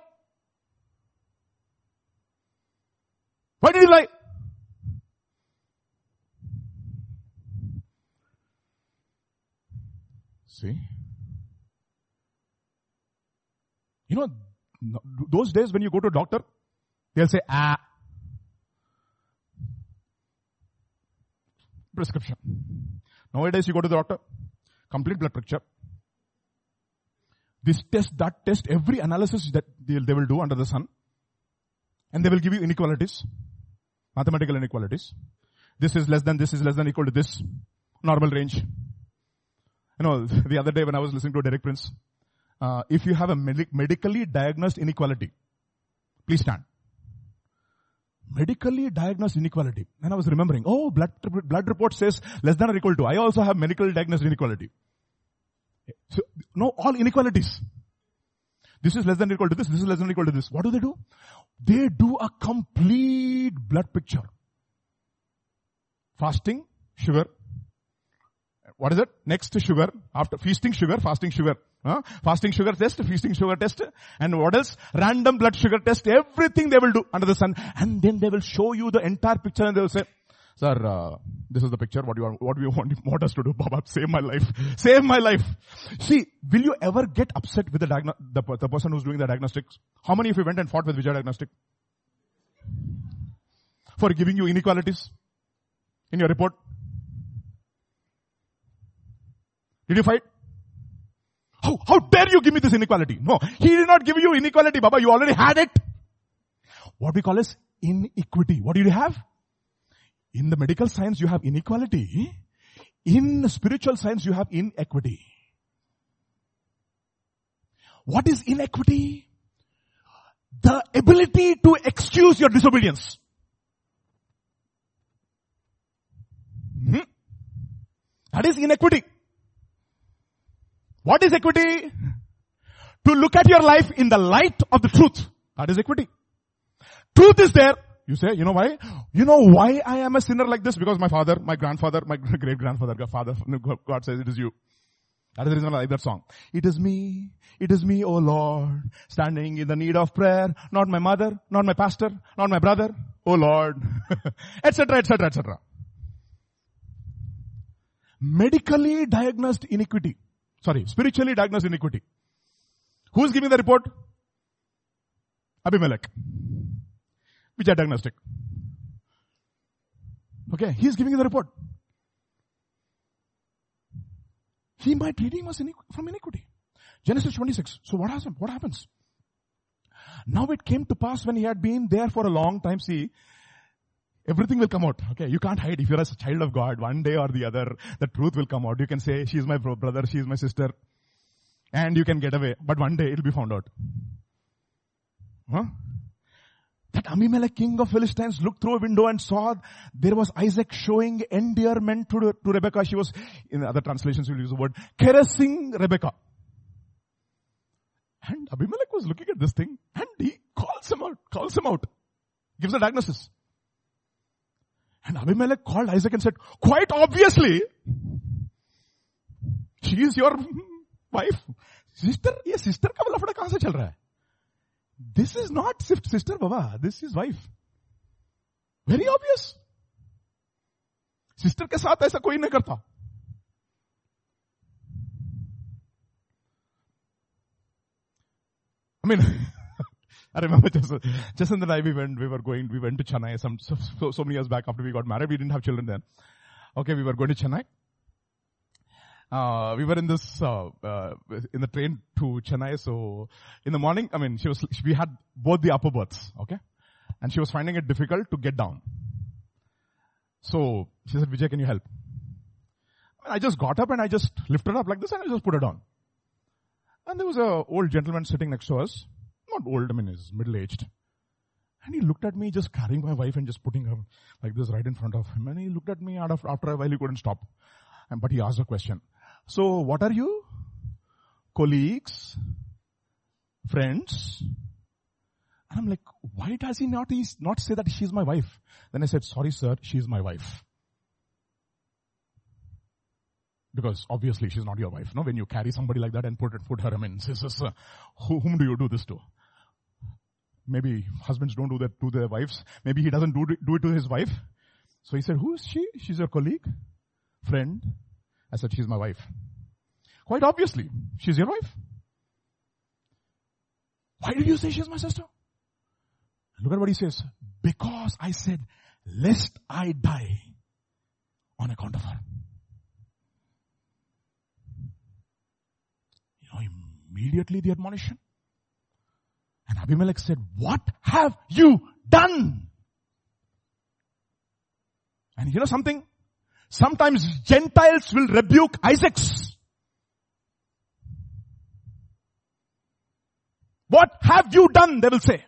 Why did you lie? See? You know, those days when you go to a doctor, they'll say, ah, prescription. Nowadays you go to the doctor, complete blood picture. This test, that test, every analysis that they, they will do under the sun. And they will give you inequalities. Mathematical inequalities. This is less than, this is less than equal to this. Normal range. You know, the other day when I was listening to Derek Prince, uh, if you have a med- medically diagnosed inequality, please stand. Medically diagnosed inequality. And I was remembering, oh, blood, blood report says less than or equal to. I also have medically diagnosed inequality. So, no, all inequalities. This is less than or equal to this, this is less than or equal to this. What do they do? They do a complete blood picture. Fasting, sugar, what is it? Next sugar. After feasting sugar, fasting sugar. Huh? Fasting sugar test, feasting sugar test. And what else? Random blood sugar test. Everything they will do under the sun. And then they will show you the entire picture and they will say, Sir, uh, this is the picture. What do you want, what do you want, want us to do? Baba, save my life. Save my life. See, will you ever get upset with the, diagno- the, the person who's doing the diagnostics? How many of you went and fought with Vijaya Diagnostic? for giving you inequalities in your report? Did you fight? How, how dare you give me this inequality? No, he did not give you inequality, Baba. You already had it. What we call as inequity. What do you have? In the medical science, you have inequality. In the spiritual science, you have inequity. What is inequity? The ability to excuse your disobedience. Hmm? That is inequity. What is equity? To look at your life in the light of the truth. That is equity. Truth is there. You say, you know why? You know why I am a sinner like this? Because my father, my grandfather, my great grandfather, father, God says it is you. That is the reason I like that song. It is me, it is me, oh Lord, standing in the need of prayer, not my mother, not my pastor, not my brother, oh Lord, etc., etc., etc. Medically diagnosed iniquity Sorry, spiritually diagnosed iniquity. Who is giving the report? Abimelech. Vijaya Diagnostic. Okay, he is giving the report. He might redeem us from iniquity. Genesis 26. So what happens? What happens? Now it came to pass when he had been there for a long time. See, Everything will come out. Okay. You can't hide. If you're a child of God, one day or the other, the truth will come out. You can say, she's my brother, she's my sister. And you can get away. But one day it'll be found out. Huh? That Abimelech, king of Philistines, looked through a window and saw there was Isaac showing endearment to, to Rebecca. She was, in other translations, we'll use the word, caressing Rebecca. And Abimelech was looking at this thing and he calls him out, calls him out, gives a diagnosis. And Abimelech called Isaac and said, quite obviously, she is your wife. Sister, ये sister का लफड़ा कहां से चल रहा है? This is not sister Baba. This is wife. Very obvious. Sister के साथ ऐसा कोई नहीं करता. I mean, I remember just, just in the night we went, we were going, we went to Chennai some, so, so, many years back after we got married. We didn't have children then. Okay, we were going to Chennai. Uh, we were in this, uh, uh, in the train to Chennai. So in the morning, I mean, she was, we had both the upper berths. Okay. And she was finding it difficult to get down. So she said, Vijay, can you help? I, just got up and I just lifted up like this and I just put her down. And there was a old gentleman sitting next to us not old, I mean, he's middle-aged. And he looked at me just carrying my wife and just putting her like this right in front of him. And he looked at me after a while he couldn't stop. And, but he asked a question. So what are you? Colleagues? Friends? And I'm like, why does he not, he not say that she's my wife? Then I said, sorry sir, she's my wife. Because obviously she's not your wife. No, when you carry somebody like that and put, it, put her, I mean, says, uh, whom do you do this to? Maybe husbands don't do that to their wives. Maybe he doesn't do, do it to his wife. So he said, who is she? She's your colleague? Friend? I said, she's my wife. Quite obviously, she's your wife. Why did you say she's my sister? Look at what he says. Because I said, lest I die on account of her. You know, immediately the admonition. And Abimelech said, what have you done? And you know something? Sometimes Gentiles will rebuke Isaacs. What have you done? They will say.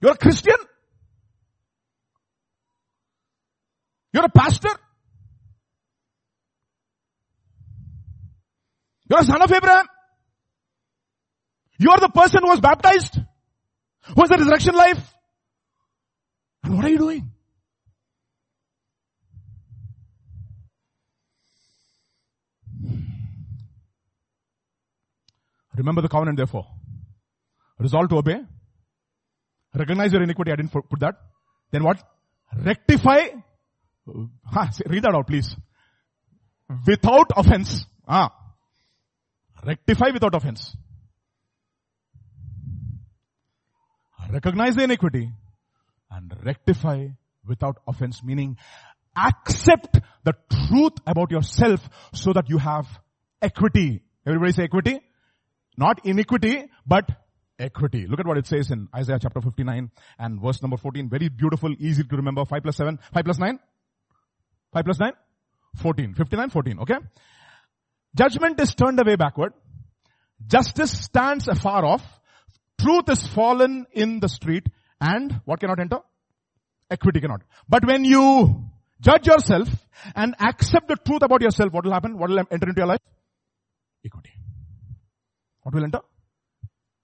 You're a Christian? You're a pastor? You're a son of Abraham? You are the person who was baptized, who has the resurrection life. And what are you doing? Remember the covenant therefore. Resolve to obey. Recognize your iniquity. I didn't put that. Then what? Rectify. Ah, read that out please. Without offense. Ah. Rectify without offense. Recognize the iniquity, and rectify without offense, meaning accept the truth about yourself so that you have equity. Everybody say equity? Not iniquity, but equity. Look at what it says in Isaiah chapter 59 and verse number 14. Very beautiful, easy to remember. 5 plus 7. 5 plus 9? 5 plus 9? 14. 59, 14. Okay? Judgment is turned away backward. Justice stands afar off. Truth is fallen in the street. And what cannot enter? Equity cannot. But when you judge yourself and accept the truth about yourself, what will happen? What will enter into your life? Equity. What will enter?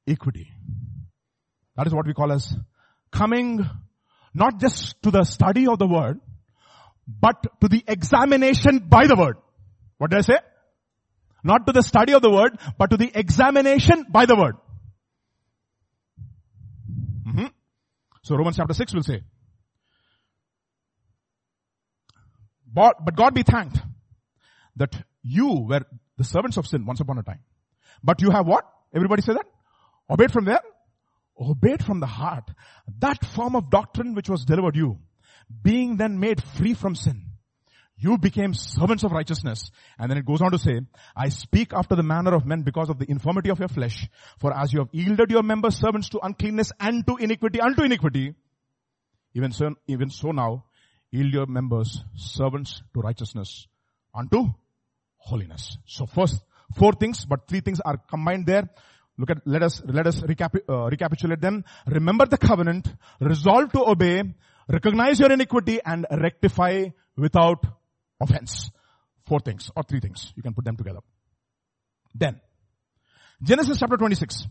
Equity. That is what we call as coming not just to the study of the word, but to the examination by the word. What did I say? Not to the study of the word, but to the examination by the word. Mm-hmm. So Romans chapter 6 will say, but, God be thanked that you were the servants of sin once upon a time. But you have what? Everybody say that? Obeyed from where? Obeyed from the heart. That form of doctrine which was delivered you, being then made free from sin. You became servants of righteousness. And then it goes on to say, I speak after the manner of men because of the infirmity of your flesh. For as you have yielded your members servants to uncleanness and to iniquity, unto iniquity, even so, even so now, yield your members servants to righteousness, unto holiness. So first, four things, but three things are combined there. Look at, let us, let us recapi- uh, recapitulate them. Remember the covenant, resolve to obey, recognize your iniquity and rectify without offense. Four things or three things. You can put them together. Then, Genesis chapter 26,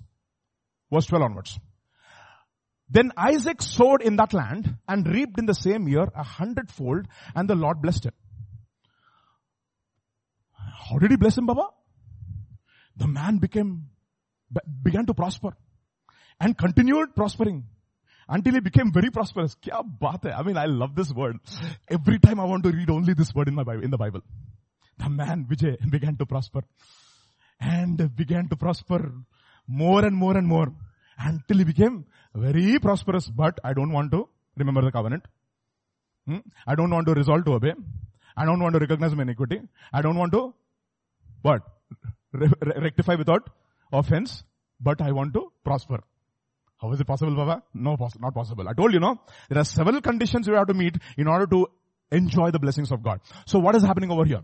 verse 12 onwards. Then Isaac sowed in that land and reaped in the same year a hundredfold and the Lord blessed him. How did he bless him, Baba? The man became, began to prosper and continued prospering until he became very prosperous. Kya baat hai? I mean, I love this word. Every time I want to read only this word in my Bible, in the Bible. The man Vijay began to prosper and began to prosper more and more and more until he became very prosperous. But I don't want to remember the covenant. Hmm? I don't want to resolve to obey. I don't want to recognize my iniquity. I don't want to what? Re- rectify without offense. But I want to prosper. How is it possible, Baba? No, not possible. I told you, no? There are several conditions you have to meet in order to enjoy the blessings of God. So what is happening over here?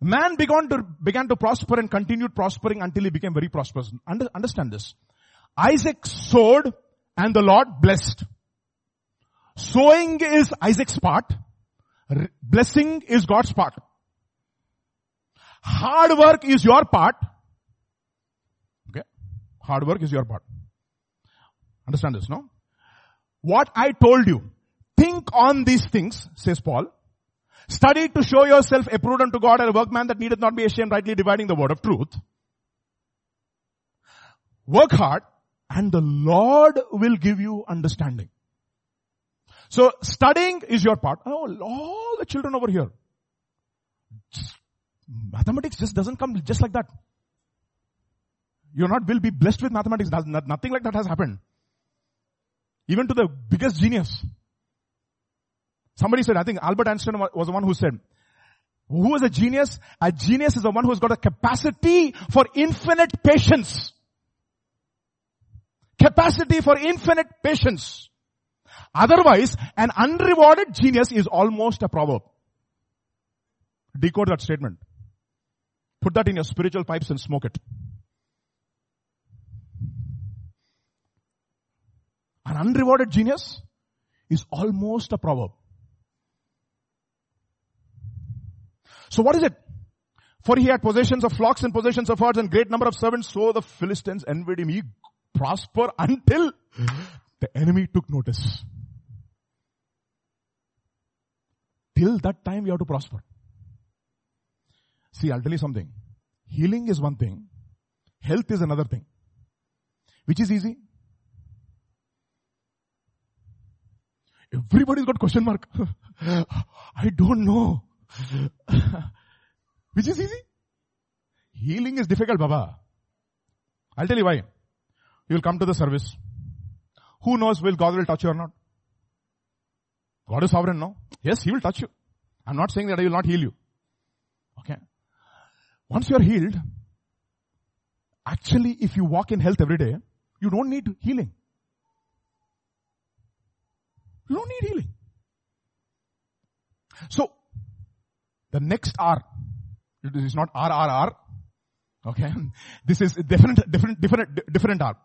Man began to, began to prosper and continued prospering until he became very prosperous. Under, understand this. Isaac sowed and the Lord blessed. Sowing is Isaac's part. Blessing is God's part. Hard work is your part. Hard work is your part. Understand this, no? What I told you, think on these things, says Paul. Study to show yourself approved unto God and a workman that needeth not be ashamed, rightly dividing the word of truth. Work hard and the Lord will give you understanding. So studying is your part. Oh, all the children over here. Mathematics just doesn't come just like that. You're not will be blessed with mathematics. Nothing like that has happened. Even to the biggest genius. Somebody said, I think Albert Einstein was the one who said, who is a genius? A genius is the one who has got a capacity for infinite patience. Capacity for infinite patience. Otherwise, an unrewarded genius is almost a proverb. Decode that statement. Put that in your spiritual pipes and smoke it. An unrewarded genius is almost a proverb. So what is it? For he had possessions of flocks and possessions of herds and great number of servants, so the Philistines envied him. He prospered until the enemy took notice. Till that time we have to prosper. See, I'll tell you something. Healing is one thing. Health is another thing. Which is easy? Everybody's got question mark. I don't know. Which is easy? Healing is difficult, Baba. I'll tell you why. You'll come to the service. who knows will God will touch you or not? God is sovereign, no? Yes, He will touch you. I'm not saying that I will not heal you. Okay. Once you're healed, actually if you walk in health every day, you don't need healing. You don't need healing. So, the next R, it is not RRR, okay? This is different, different, different, different R.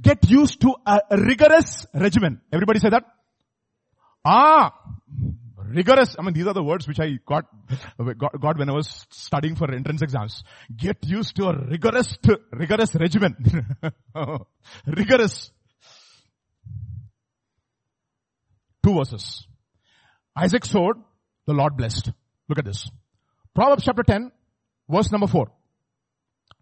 Get used to a rigorous regimen. Everybody say that? Ah, rigorous. I mean, these are the words which I got, got, got when I was studying for entrance exams. Get used to a rigorous, rigorous regimen. rigorous. Two verses. Isaac sowed, the Lord blessed. Look at this. Proverbs chapter 10, verse number 4.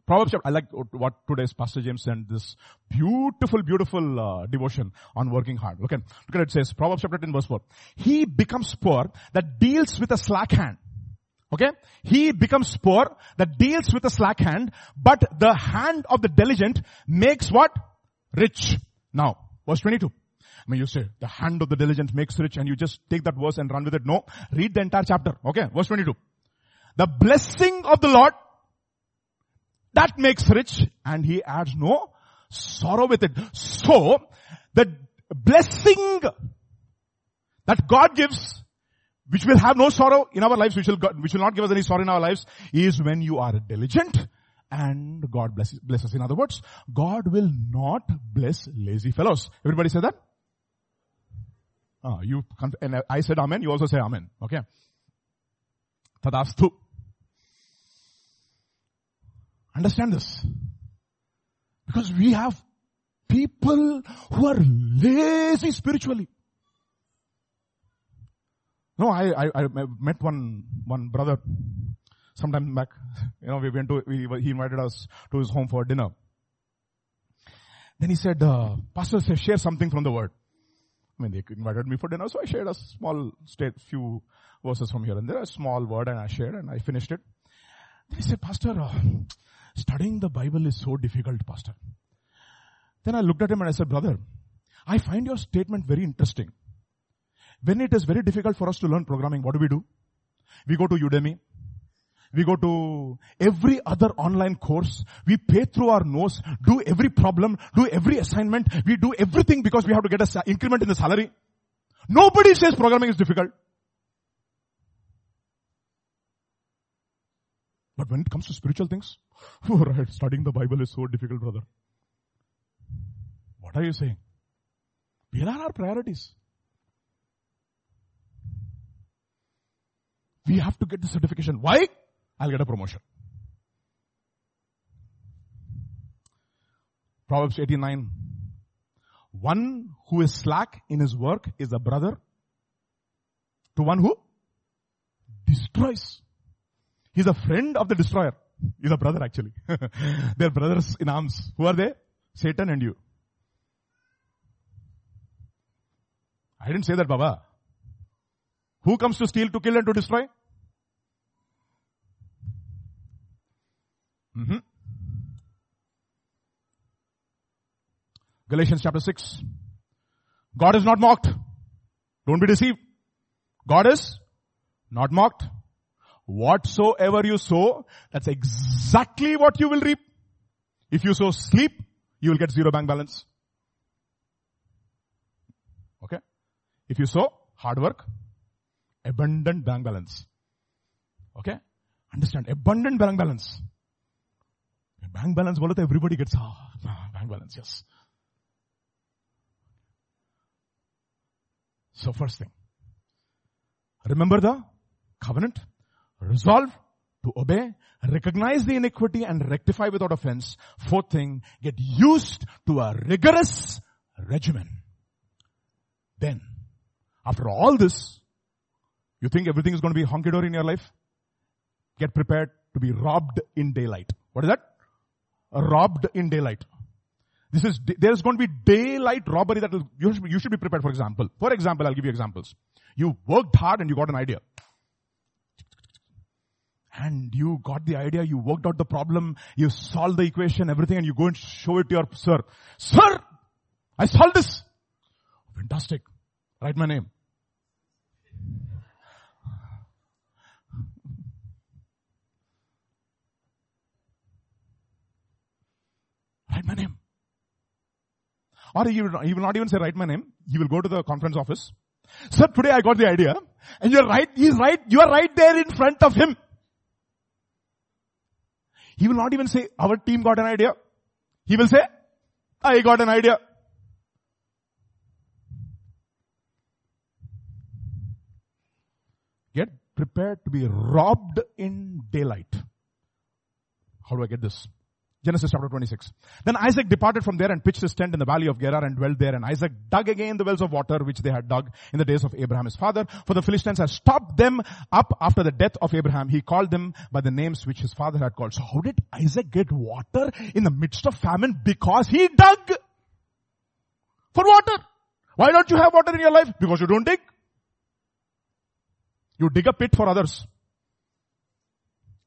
Proverbs chapter, I like what today's Pastor James sent this beautiful, beautiful uh, devotion on working hard. Look at, look at it, says, Proverbs chapter 10 verse 4. He becomes poor that deals with a slack hand. Okay? He becomes poor that deals with a slack hand, but the hand of the diligent makes what? Rich. Now, verse 22. I mean, you say, the hand of the diligent makes rich and you just take that verse and run with it. No. Read the entire chapter. Okay? Verse 22. The blessing of the Lord that makes rich and he adds no sorrow with it. So, the blessing that God gives, which will have no sorrow in our lives, which will, which will not give us any sorrow in our lives, is when you are diligent and God blesses, blesses. In other words, God will not bless lazy fellows. Everybody say that? Ah, you, and I said amen, you also say amen. Okay. Tadastu. Understand this. Because we have people who are lazy spiritually. No, I, I, I met one, one brother sometime back. You know, we went to, we, he invited us to his home for dinner. Then he said, uh, pastor share something from the word. I mean, they invited me for dinner, so I shared a small state, few verses from here and there, a small word and I shared and I finished it. Then he said, pastor, uh, Studying the Bible is so difficult, pastor. Then I looked at him and I said, brother, I find your statement very interesting. When it is very difficult for us to learn programming, what do we do? We go to Udemy. We go to every other online course. We pay through our nose, do every problem, do every assignment. We do everything because we have to get an increment in the salary. Nobody says programming is difficult. But when it comes to spiritual things, oh right, studying the Bible is so difficult, brother. What are you saying? Where are our priorities? We have to get the certification. Why? I'll get a promotion. Proverbs 89. One who is slack in his work is a brother to one who destroys. He's a friend of the destroyer. He's a brother actually. They're brothers in arms. Who are they? Satan and you. I didn't say that, Baba. Who comes to steal, to kill and to destroy? Mm-hmm. Galatians chapter 6. God is not mocked. Don't be deceived. God is not mocked. Whatsoever you sow, that's exactly what you will reap. If you sow sleep, you will get zero bank balance. Okay? If you sow hard work, abundant bank balance. Okay? Understand? Abundant bank balance Bank balance बोलो तो everybody gets ah, bank balance, yes. So first thing, remember the covenant resolve to obey, recognize the iniquity and rectify without offense. Fourth thing, get used to a rigorous regimen. Then, after all this, you think everything is going to be honky-dory in your life? Get prepared to be robbed in daylight. What is that? Robbed in daylight. This is, there's going to be daylight robbery that will, you should, you should be prepared for example. For example, I'll give you examples. You worked hard and you got an idea and you got the idea, you worked out the problem, you solved the equation, everything, and you go and show it to your sir. Sir, I solved this. Fantastic. Write my name. Write my name. Or he will, he will not even say write my name. He will go to the conference office. Sir, today I got the idea. And you're right, he's right, you are right there in front of him. He will not even say, our team got an idea. He will say, I got an idea. Get prepared to be robbed in daylight. How do I get this? Genesis chapter 26. Then Isaac departed from there and pitched his tent in the valley of Gerar and dwelt there. And Isaac dug again the wells of water which they had dug in the days of Abraham his father. For the Philistines had stopped them up after the death of Abraham. He called them by the names which his father had called. So how did Isaac get water in the midst of famine? Because he dug for water. Why don't you have water in your life? Because you don't dig. You dig a pit for others.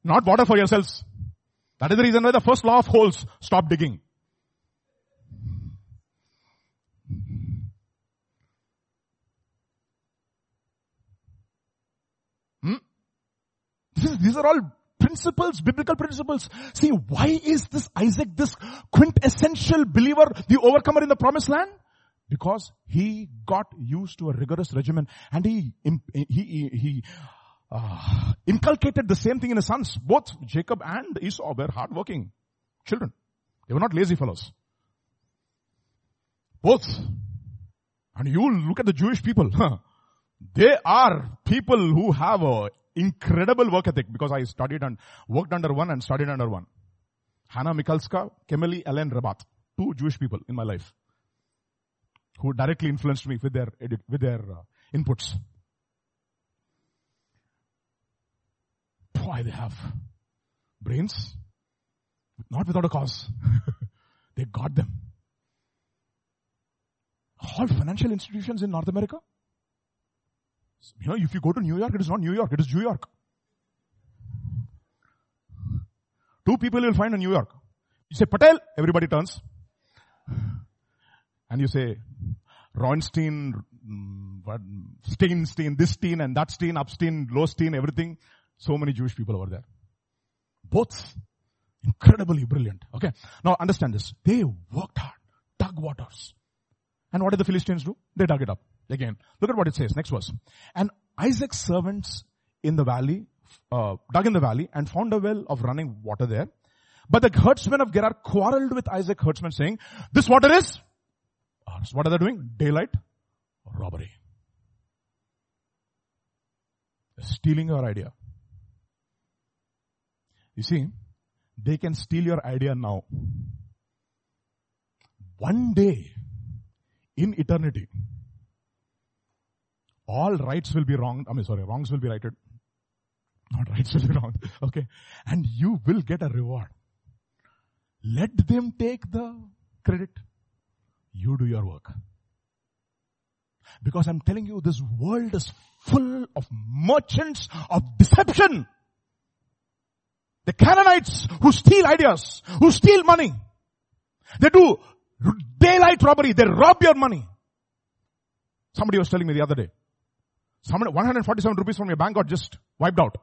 Not water for yourselves. That is the reason why the first law of holes, stop digging. Hmm? Is, these are all principles, biblical principles. See, why is this Isaac this quintessential believer, the overcomer in the promised land? Because he got used to a rigorous regimen and he, he, he, he uh, inculcated the same thing in his sons. Both Jacob and Esau were hardworking children. They were not lazy fellows. Both. And you look at the Jewish people. they are people who have a incredible work ethic because I studied and worked under one and studied under one. Hannah Michalska, Kemeli Ellen Rabat. Two Jewish people in my life who directly influenced me with their, with their uh, inputs. Why they have brains. Not without a cause. they got them. All financial institutions in North America. You know, if you go to New York, it is not New York, it is New York. Two people you'll find in New York. You say Patel, everybody turns. And you say Ronstein, mm, Steinstein, this Stein and that Stein, Upstein, Lowstein, everything. So many Jewish people over there. Both incredibly brilliant. Okay. Now understand this. They worked hard, dug waters. And what did the Philistines do? They dug it up. Again, look at what it says. Next verse. And Isaac's servants in the valley, uh, dug in the valley and found a well of running water there. But the herdsmen of Gerar quarreled with Isaac herdsmen saying, this water is ours. What are they doing? Daylight robbery. Stealing your idea. You see, they can steal your idea now. One day, in eternity, all rights will be wrong. I mean, sorry, wrongs will be righted. Not rights will be wrong. Okay. And you will get a reward. Let them take the credit. You do your work. Because I'm telling you, this world is full of merchants of deception. The Canaanites who steal ideas, who steal money. They do daylight robbery. They rob your money. Somebody was telling me the other day. Somebody, 147 rupees from your bank got just wiped out.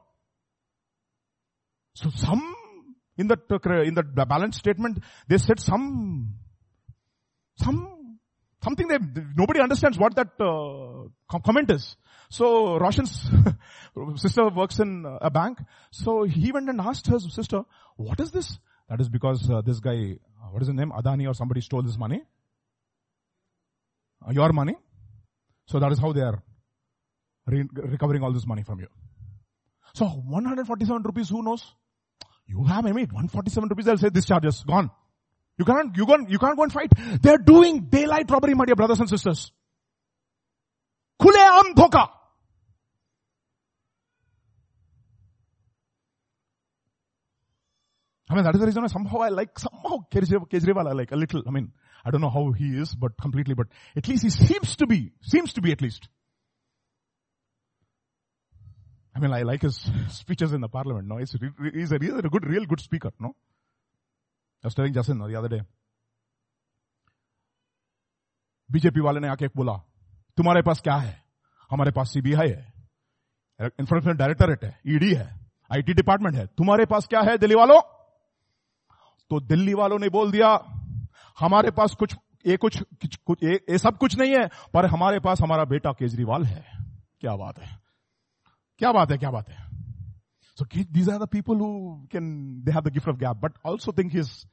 So some, in the, in the balance statement, they said some, some, something they, nobody understands what that uh, comment is. So Roshan's sister works in a bank. So he went and asked her sister, what is this? That is because uh, this guy, uh, what is his name? Adani or somebody stole this money. Uh, your money. So that is how they are re- recovering all this money from you. So 147 rupees, who knows? You have, I mean, 147 rupees, they'll say this charge is gone. You can't, you can't, you can't go and fight. They're doing daylight robbery, my dear brothers and sisters. Kule am dhoka. I mean, that is the reason why somehow I like, somehow Kejriwal I like a little. I mean, I don't know how he is, but completely, but at least he seems to be, seems to be at least. I mean, I like his speeches in the parliament, no? He's, he's, a, he's a good, real good speaker, no? I was telling Jason the other day. BJP वाले ने आके बोला तुम्हारे पास क्या है हमारे पास सीबीआई है इंफॉर्मेशन डायरेक्टरेट है ईडी है आईटी डिपार्टमेंट है तुम्हारे पास क्या है दिल्ली वालों तो दिल्ली वालों ने बोल दिया हमारे पास कुछ ये कुछ, ये, सब कुछ नहीं है पर हमारे पास हमारा बेटा केजरीवाल है। क्या बात है? क्या बात है क्या बात है? So these are the people who can, they have the gift of gab, but also think he's,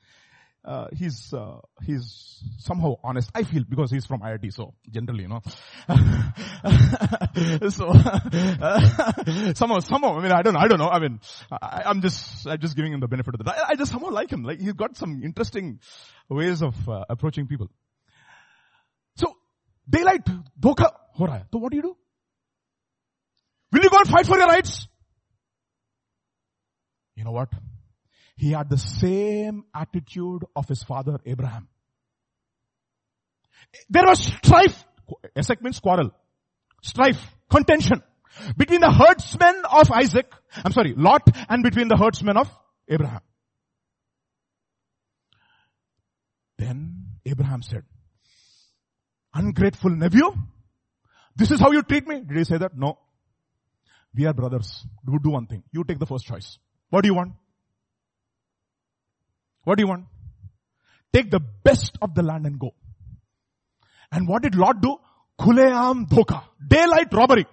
uh, he's, uh, he's somehow honest. I feel because he's from IIT, so generally, you know. so, somehow, somehow, I mean, I don't know, I don't know. I mean, I, am just, I'm just giving him the benefit of the doubt. I, I, just somehow like him. Like he's got some interesting ways of uh, approaching people. So, daylight, dhoka ho raha. So what do you do? Will you go and fight for your rights? You know what? He had the same attitude of his father Abraham. There was strife. Esek means quarrel. Strife. Contention. Between the herdsmen of Isaac, I'm sorry, Lot and between the herdsmen of Abraham. Then Abraham said, ungrateful nephew, this is how you treat me? Did he say that? No. We are brothers. Do, do one thing. You take the first choice. What do you want? What do you want? Take the best of the land and go. And what did Lot do? Khuleam dhoka. Daylight robbery.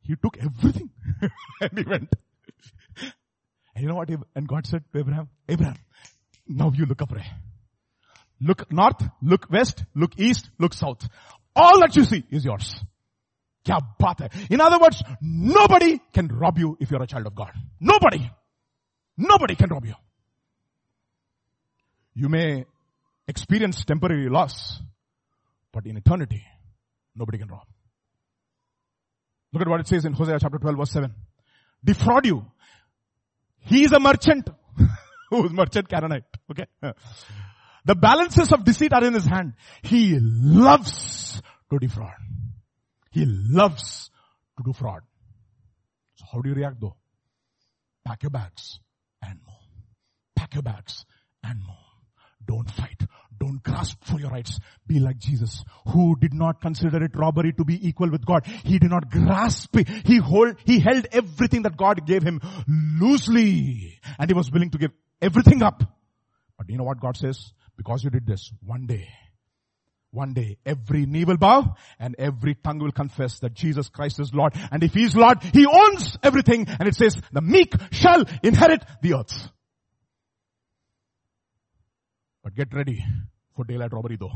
He took everything and he went. And you know what? And God said to Abraham, Abraham, now you look up, Ray. Look north, look west, look east, look south. All that you see is yours. Kya. In other words, nobody can rob you if you're a child of God. Nobody. Nobody can rob you. You may experience temporary loss, but in eternity, nobody can rob. Look at what it says in Hosea chapter 12 verse 7. Defraud you. He is a merchant. Who's merchant Canaanite? Okay. The balances of deceit are in his hand. He loves to defraud. He loves to do fraud. So how do you react though? Pack your bags and move. Pack your bags and move. Don't fight. Don't grasp for your rights. Be like Jesus, who did not consider it robbery to be equal with God. He did not grasp it. He hold, he held everything that God gave him loosely. And he was willing to give everything up. But you know what God says? Because you did this, one day one day every knee will bow and every tongue will confess that Jesus Christ is Lord. And if He is Lord, He owns everything. And it says, the meek shall inherit the earth. But get ready for daylight robbery though.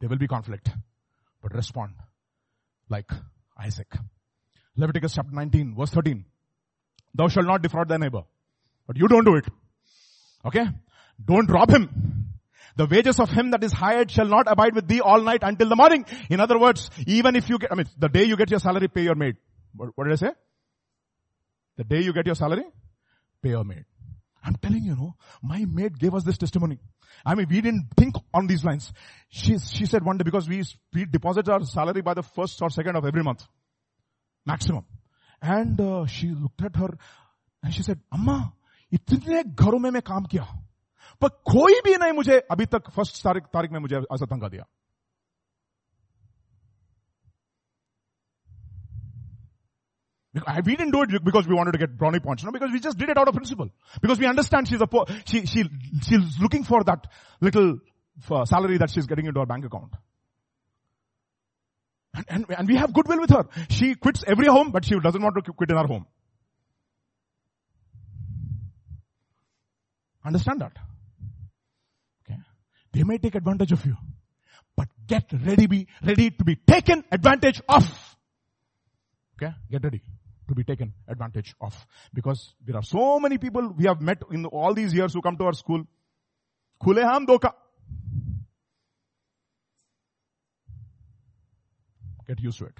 There will be conflict. But respond like Isaac. Leviticus chapter 19 verse 13. Thou shalt not defraud thy neighbor. But you don't do it. Okay? Don't rob him. The wages of him that is hired shall not abide with thee all night until the morning. In other words, even if you get, I mean, the day you get your salary, pay your maid. What, what did I say? The day you get your salary, pay your maid. I'm telling you, know, my maid gave us this testimony. I mean, we didn't think on these lines. She, she said one day because we, we deposit our salary by the first or second of every month. Maximum. And uh, she looked at her and she said, Amma, इतने घरों में मैं काम किया पर कोई भी नहीं मुझे अभी तक फर्स्ट तारीख तारीख में मुझे ऐसा धंगा दिया We didn't do it because we wanted to get brownie points. No, because we just did it out of principle. Because we understand she's a poor, she, she, she's looking for that little uh, salary that she's getting into her bank account. And, and, and we have goodwill with her. She quits every home, but she doesn't want to quit in our home. Understand that? They may take advantage of you. But get ready, be ready to be taken advantage of. Okay? Get ready to be taken advantage of. Because there are so many people we have met in all these years who come to our school. Khule ham doka. Get used to it.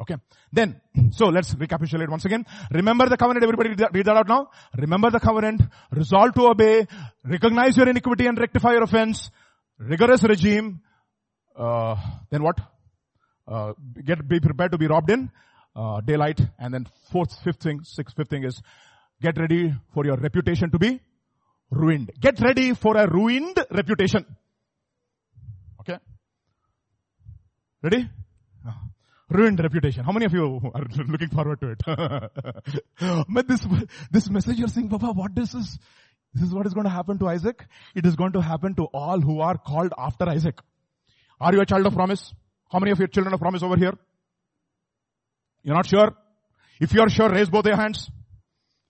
Okay. Then, so let's recapitulate once again. Remember the covenant. Everybody read that, read that out now. Remember the covenant. Resolve to obey. Recognize your iniquity and rectify your offense rigorous regime, uh, then what? Uh, get be prepared to be robbed in uh, daylight, and then fourth, fifth thing, sixth, fifth thing is get ready for your reputation to be ruined. Get ready for a ruined reputation. Okay? Ready? Ruined reputation. How many of you are looking forward to it? but this, this message you're saying, Baba, what this is? This is what is going to happen to Isaac. It is going to happen to all who are called after Isaac. Are you a child of promise? How many of your children of promise over here? You're not sure? If you're sure, raise both your hands.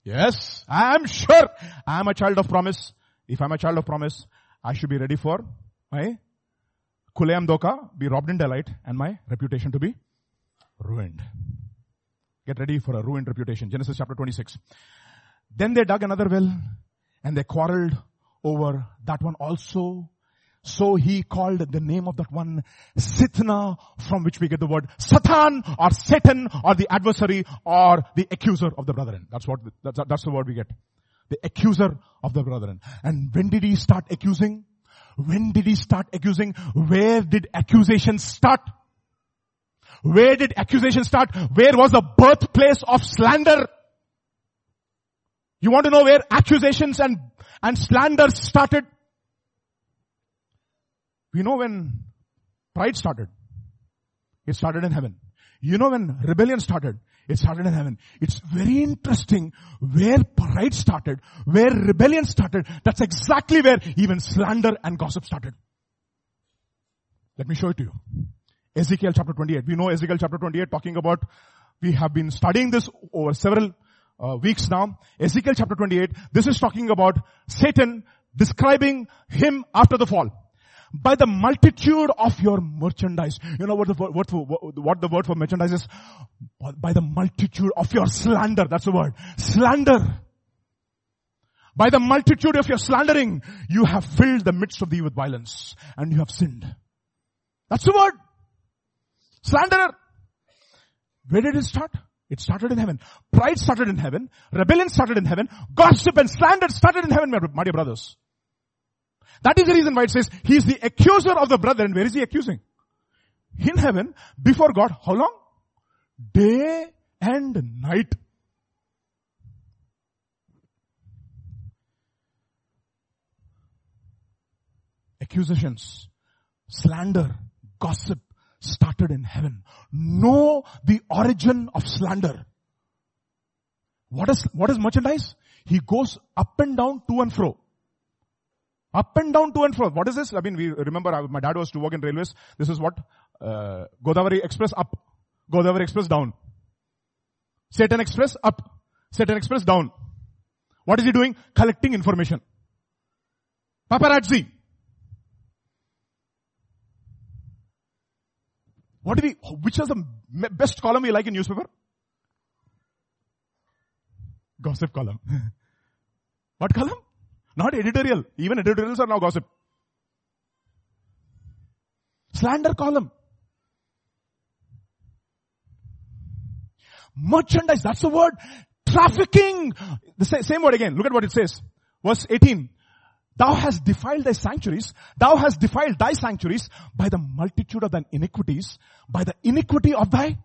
Yes, I am sure I am a child of promise. If I'm a child of promise, I should be ready for my kulayam doka, be robbed in delight, and my reputation to be ruined. Get ready for a ruined reputation. Genesis chapter 26. Then they dug another well and they quarreled over that one also. So he called the name of that one Sitna from which we get the word Satan or Satan or the adversary or the accuser of the brethren. That's what, that's, that's the word we get. The accuser of the brethren. And when did he start accusing? When did he start accusing? Where did accusation start? Where did accusation start? Where was the birthplace of slander? You want to know where accusations and, and slander started? We know when pride started. It started in heaven. You know when rebellion started. It started in heaven. It's very interesting where pride started, where rebellion started. That's exactly where even slander and gossip started. Let me show it to you. Ezekiel chapter 28. We know Ezekiel chapter 28 talking about, we have been studying this over several uh, weeks now. Ezekiel chapter 28, this is talking about Satan describing him after the fall. By the multitude of your merchandise. You know what the word for, what the word for merchandise is? By the multitude of your slander. That's the word. Slander. By the multitude of your slandering, you have filled the midst of thee with violence and you have sinned. That's the word. Slanderer. Where did it start? It started in heaven. Pride started in heaven. Rebellion started in heaven. Gossip and slander started in heaven, my dear brothers. That is the reason why it says he is the accuser of the brethren. Where is he accusing? In heaven, before God, how long? Day and night. Accusations, slander, gossip, started in heaven. Know the origin of slander. What is, what is merchandise? He goes up and down, to and fro. Up and down, to and fro. What is this? I mean, we remember my dad was to work in railways. This is what? Uh, Godavari Express up. Godavari Express down. Satan Express up. Satan Express down. What is he doing? Collecting information. Paparazzi. What do we, which is the best column we like in newspaper? Gossip column. what column? Not editorial. Even editorials are now gossip. Slander column. Merchandise, that's the word. Trafficking. The same word again. Look at what it says. Verse 18. Thou hast defiled thy sanctuaries. Thou hast defiled thy sanctuaries by the multitude of thine iniquities, by the iniquity of thy,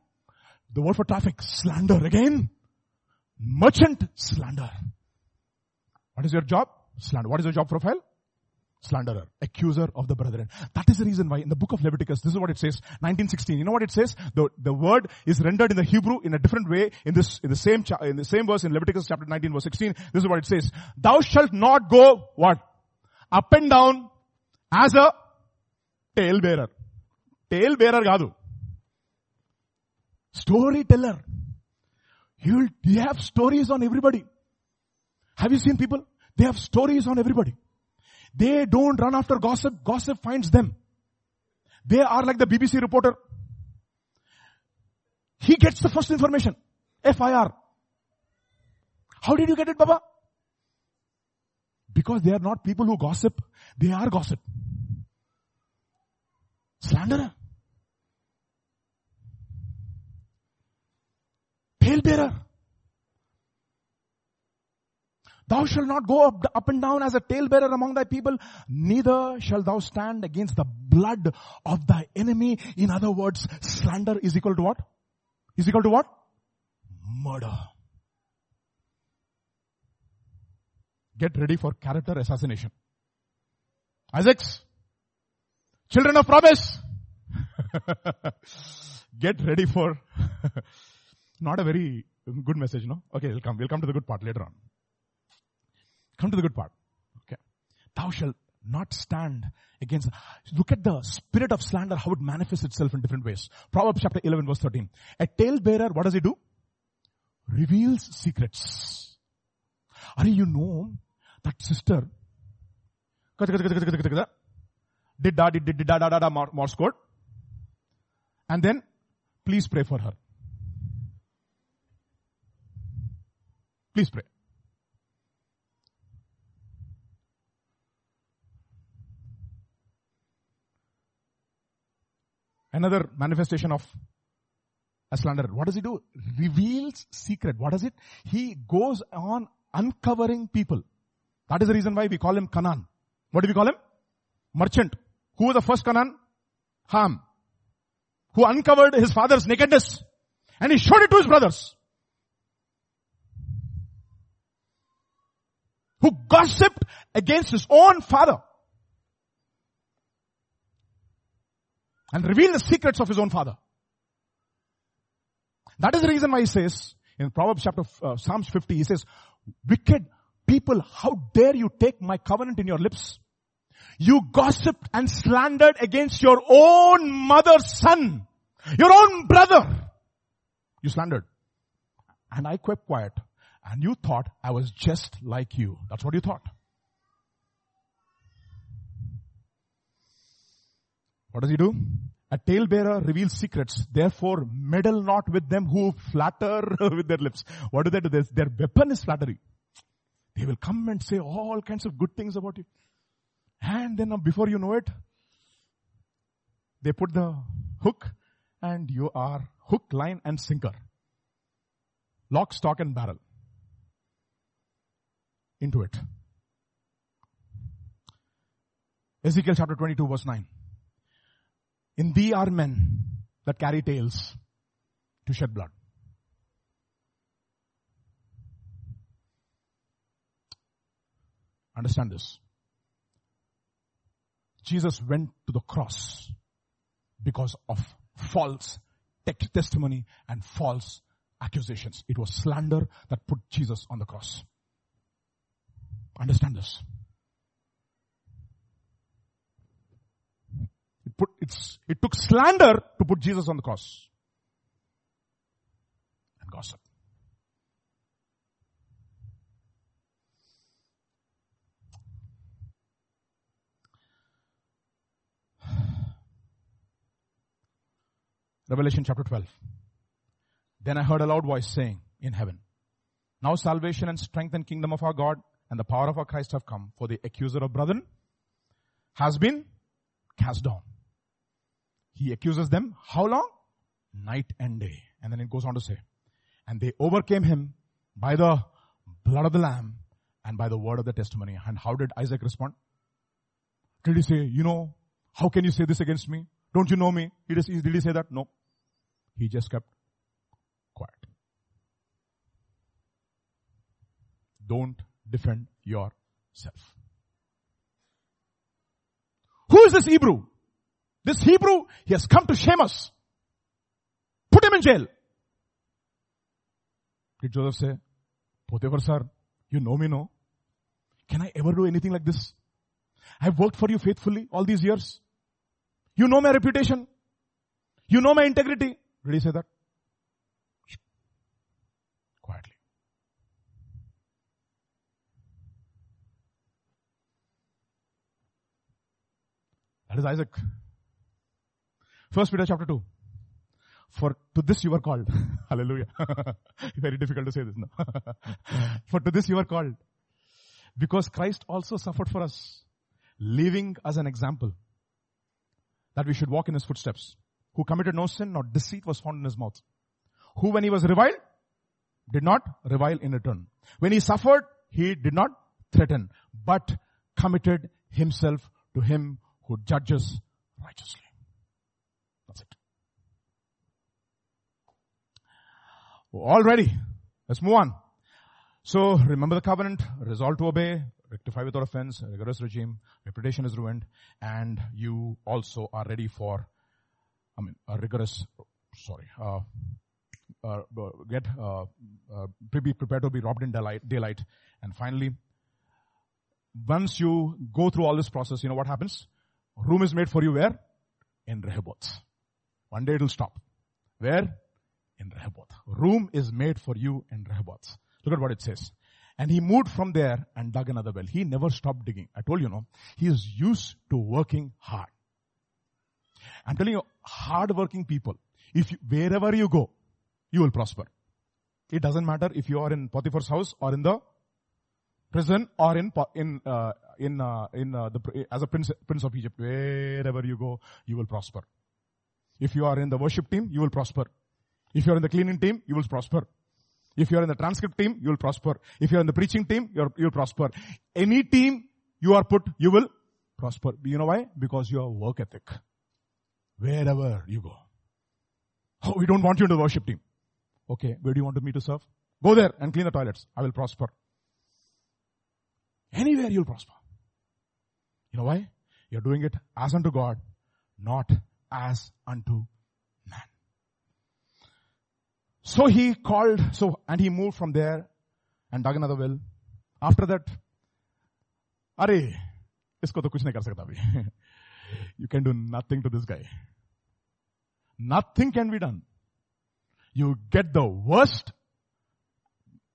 the word for traffic, slander again. Merchant slander. What is your job? Slander. What is your job profile? Slanderer, accuser of the brethren. That is the reason why in the book of Leviticus, this is what it says, 1916. You know what it says? The, the word is rendered in the Hebrew in a different way in this, in the same, cha- in the same verse in Leviticus chapter 19 verse 16. This is what it says. Thou shalt not go, what? Up and down as a tale bearer. Tale bearer కాదు. Storyteller. You, you have stories on everybody. Have you seen people? They have stories on everybody. They don't run after gossip. Gossip finds them. They are like the BBC reporter. He gets the first information. FIR. How did you get it, Baba? Because they are not people who gossip. They are gossip. Slanderer. Talebearer. Thou shalt not go up, up and down as a talebearer among thy people, neither shalt thou stand against the blood of thy enemy. In other words, slander is equal to what? Is equal to what? Murder. Get ready for character assassination. Isaacs, Children of promise. Get ready for not a very good message, no? Okay, we'll come. We'll come to the good part later on. Come to the good part. Okay. Thou shalt not stand against. Look at the spirit of slander, how it manifests itself in different ways. Proverbs chapter 11 verse 13. A talebearer, what does he do? Reveals secrets. Are you know that sister did da did did da da da da Morse code, and then please pray for her. Please pray. Another manifestation of a slanderer. What does he do? Reveals secret. What is it? He goes on uncovering people. That is the reason why we call him Canaan. What do we call him? Merchant. Who was the first Canaan? Ham. Who uncovered his father's nakedness. And he showed it to his brothers. Who gossiped against his own father. And revealed the secrets of his own father. That is the reason why he says, in Proverbs chapter, uh, Psalms 50, he says, wicked people, how dare you take my covenant in your lips? You gossiped and slandered against your own mother's son, your own brother. You slandered. And I kept quiet. And you thought I was just like you. That's what you thought. What does he do? A talebearer reveals secrets. Therefore, meddle not with them who flatter with their lips. What do they do? Their weapon is flattery. They will come and say all kinds of good things about you. And then before you know it, they put the hook and you are hook, line and sinker. Lock, stock and barrel. Into it. Ezekiel chapter 22 verse 9. In thee are men that carry tales to shed blood. Understand this. Jesus went to the cross because of false testimony and false accusations. It was slander that put Jesus on the cross. Understand this. It put, it took slander to put Jesus on the cross. And gossip. Revelation chapter 12. Then I heard a loud voice saying in heaven, now salvation and strength and kingdom of our God and the power of our Christ have come for the accuser of brethren has been cast down. He accuses them how long? Night and day. And then it goes on to say, and they overcame him by the blood of the lamb and by the word of the testimony. And how did Isaac respond? Did he say, you know, how can you say this against me? Don't you know me? Did he say that? No. He just kept quiet. Don't defend yourself. Who is this Hebrew? This Hebrew, he has come to shame us. Put him in jail. Did Joseph say, Potiphar sir, you know me no? Can I ever do anything like this? I've worked for you faithfully all these years. You know my reputation. You know my integrity. Did he say that? Quietly. That is Isaac. First Peter chapter 2. For to this you were called. Hallelujah. Very difficult to say this now. for to this you were called. Because Christ also suffered for us, leaving as an example that we should walk in his footsteps. Who committed no sin, nor deceit was found in his mouth. Who when he was reviled, did not revile in return. When he suffered, he did not threaten, but committed himself to him who judges righteously. That's it. All ready. Let's move on. So remember the covenant, resolve to obey, rectify without offense, rigorous regime, reputation is ruined, and you also are ready for, I mean, a rigorous, sorry, uh, uh, get, uh, uh, be prepared to be robbed in daylight, daylight. And finally, once you go through all this process, you know what happens? Room is made for you where? In Rehoboth. One day it will stop. Where? In Rehoboth. Room is made for you in Rehoboth. Look at what it says. And he moved from there and dug another well. He never stopped digging. I told you, no, he is used to working hard. I'm telling you, hard working people, if you, wherever you go, you will prosper. It doesn't matter if you are in Potiphar's house or in the prison or in in uh, in uh, in uh, the as a prince prince of Egypt. Wherever you go, you will prosper. If you are in the worship team, you will prosper. If you are in the cleaning team, you will prosper. If you are in the transcript team, you will prosper. If you are in the preaching team, you will prosper. Any team you are put, you will prosper. You know why? Because you have work ethic. Wherever you go. Oh, we don't want you in the worship team. Okay, where do you want me to serve? Go there and clean the toilets. I will prosper. Anywhere you'll prosper. You know why? You're doing it as unto God, not as unto man. So he called, so, and he moved from there and dug another well. After that, अरे इसको तो कुछ नहीं कर सकता अभी you can do nothing to this guy. Nothing can be done. You get the worst,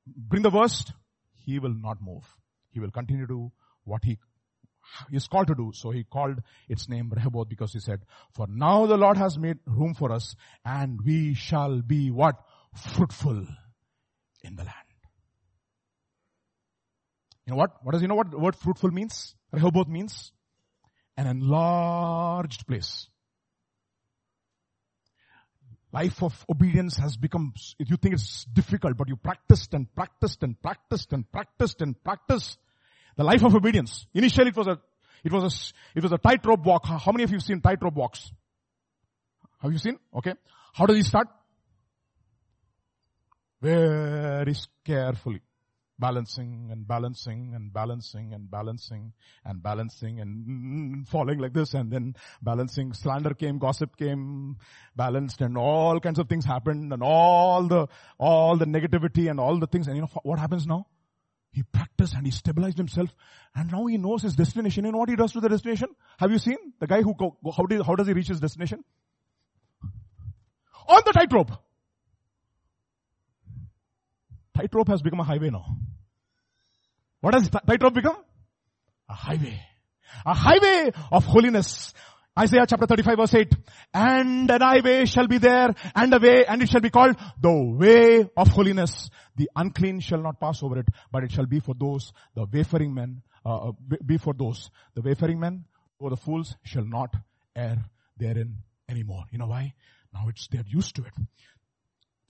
bring the worst, he will not move. He will continue to do what he is called to do. So he called its name Rehoboth because he said, for now the Lord has made room for us and we shall be what? Fruitful in the land. You know what? What does you know what the word fruitful means? Rehoboth means an enlarged place. Life of obedience has become, you think it's difficult, but you practiced and practiced and practiced and practiced and practiced. The life of obedience. Initially it was a, it was a, it was a tightrope walk. How many of you have seen tightrope walks? Have you seen? Okay. How does he start? Very carefully. Balancing and balancing and balancing and balancing and balancing and falling like this and then balancing. Slander came, gossip came, balanced and all kinds of things happened and all the, all the negativity and all the things. And you know what happens now? He practiced and he stabilized himself and now he knows his destination. Know what he does to the destination? Have you seen the guy who, go, how, did, how does he reach his destination? On the tightrope. Tightrope has become a highway now. What has tightrope become? A highway. A highway of holiness. Isaiah chapter 35 verse 8. And an highway shall be there and a way and it shall be called the way of holiness. The unclean shall not pass over it, but it shall be for those, the wayfaring men, uh, uh be for those, the wayfaring men or the fools shall not err therein anymore. You know why? Now it's, they're used to it.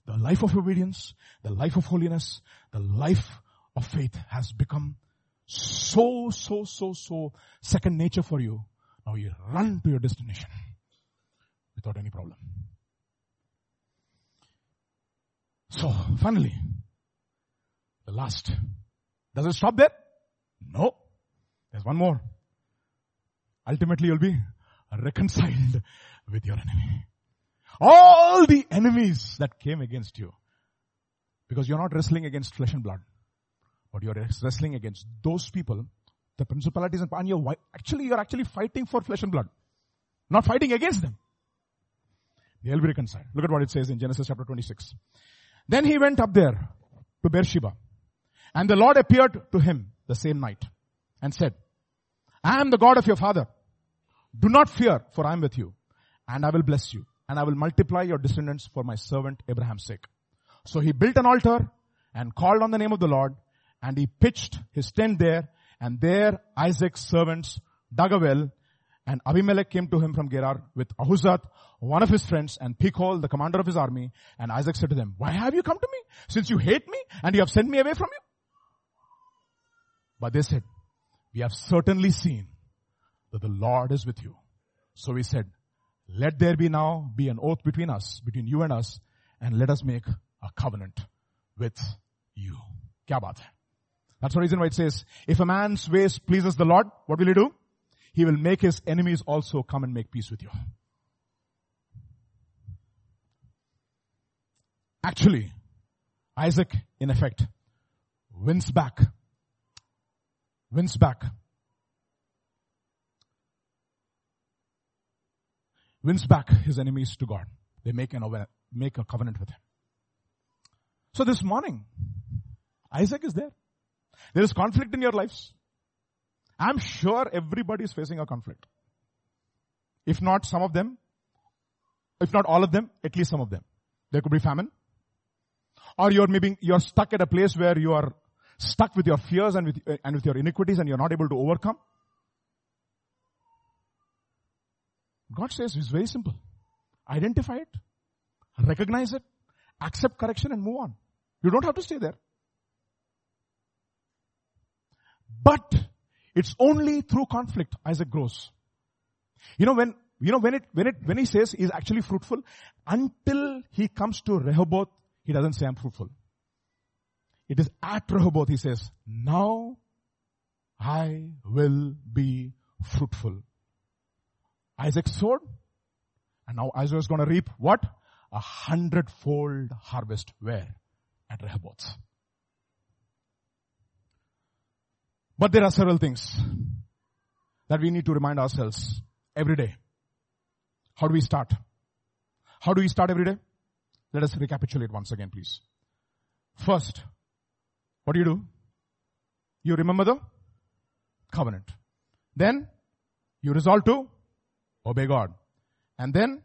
The life of obedience, the life of holiness, the life of faith has become so, so, so, so second nature for you. Now you run to your destination without any problem. So finally, the last. Does it stop there? No. There's one more. Ultimately you'll be reconciled with your enemy. All the enemies that came against you. Because you're not wrestling against flesh and blood. But you're wrestling against those people, the principalities and, you're, actually, you're actually fighting for flesh and blood. Not fighting against them. They'll be reconciled. Look at what it says in Genesis chapter 26. Then he went up there to Beersheba. And the Lord appeared to him the same night and said, I am the God of your father. Do not fear, for I am with you, and I will bless you and I will multiply your descendants for my servant Abraham's sake. So he built an altar and called on the name of the Lord and he pitched his tent there and there Isaac's servants dug a well and Abimelech came to him from Gerar with Ahuzzath, one of his friends, and Phicol, the commander of his army. And Isaac said to them, why have you come to me? Since you hate me and you have sent me away from you? But they said, we have certainly seen that the Lord is with you. So we said, let there be now be an oath between us, between you and us, and let us make a covenant with you. Kya baat hai? That's the reason why it says, if a man's ways pleases the Lord, what will he do? He will make his enemies also come and make peace with you. Actually, Isaac, in effect, wins back, wins back, wins back his enemies to God. They make an make a covenant with him. So this morning, Isaac is there. There is conflict in your lives. I'm sure everybody is facing a conflict. If not some of them, if not all of them, at least some of them. There could be famine. Or you're maybe, you're stuck at a place where you are stuck with your fears and with, and with your iniquities and you're not able to overcome. God says it's very simple. Identify it, recognize it, accept correction and move on. You don't have to stay there. But it's only through conflict Isaac grows. You know when, you know when it, when it, when he says he's actually fruitful, until he comes to Rehoboth, he doesn't say I'm fruitful. It is at Rehoboth he says, now I will be fruitful. Isaac sowed, and now Isaac is going to reap what? A hundredfold harvest. Where? At Rehoboth. But there are several things that we need to remind ourselves every day. How do we start? How do we start every day? Let us recapitulate once again, please. First, what do you do? You remember the covenant. Then, you resolve to obey God. And then,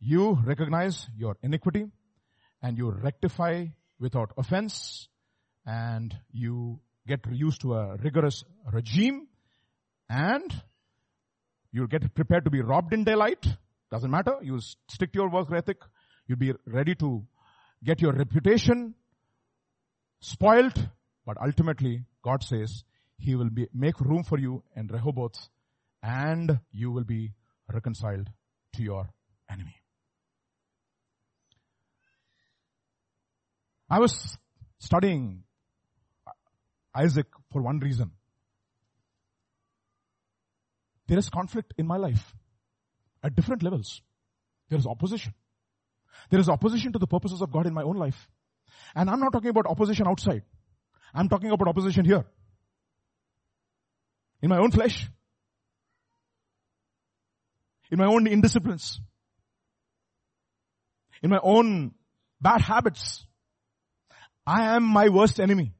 you recognize your iniquity and you rectify without offense and you get used to a rigorous regime and you'll get prepared to be robbed in daylight. Doesn't matter. You stick to your work ethic. You'll be ready to get your reputation spoiled. But ultimately, God says He will be, make room for you in Rehoboth and you will be reconciled to your enemy. I was studying Isaac for one reason. There is conflict in my life at different levels. There is opposition. There is opposition to the purposes of God in my own life. And I'm not talking about opposition outside. I'm talking about opposition here. In my own flesh. In my own indisciplines. In my own bad habits. I am my worst enemy.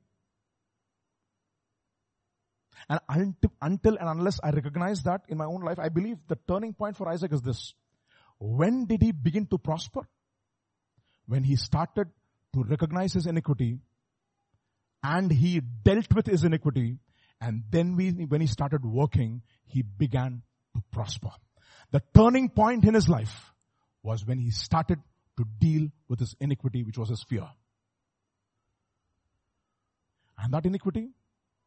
And until and unless I recognize that in my own life, I believe the turning point for Isaac is this. When did he begin to prosper? When he started to recognize his iniquity and he dealt with his iniquity and then we, when he started working, he began to prosper. The turning point in his life was when he started to deal with his iniquity, which was his fear. And that iniquity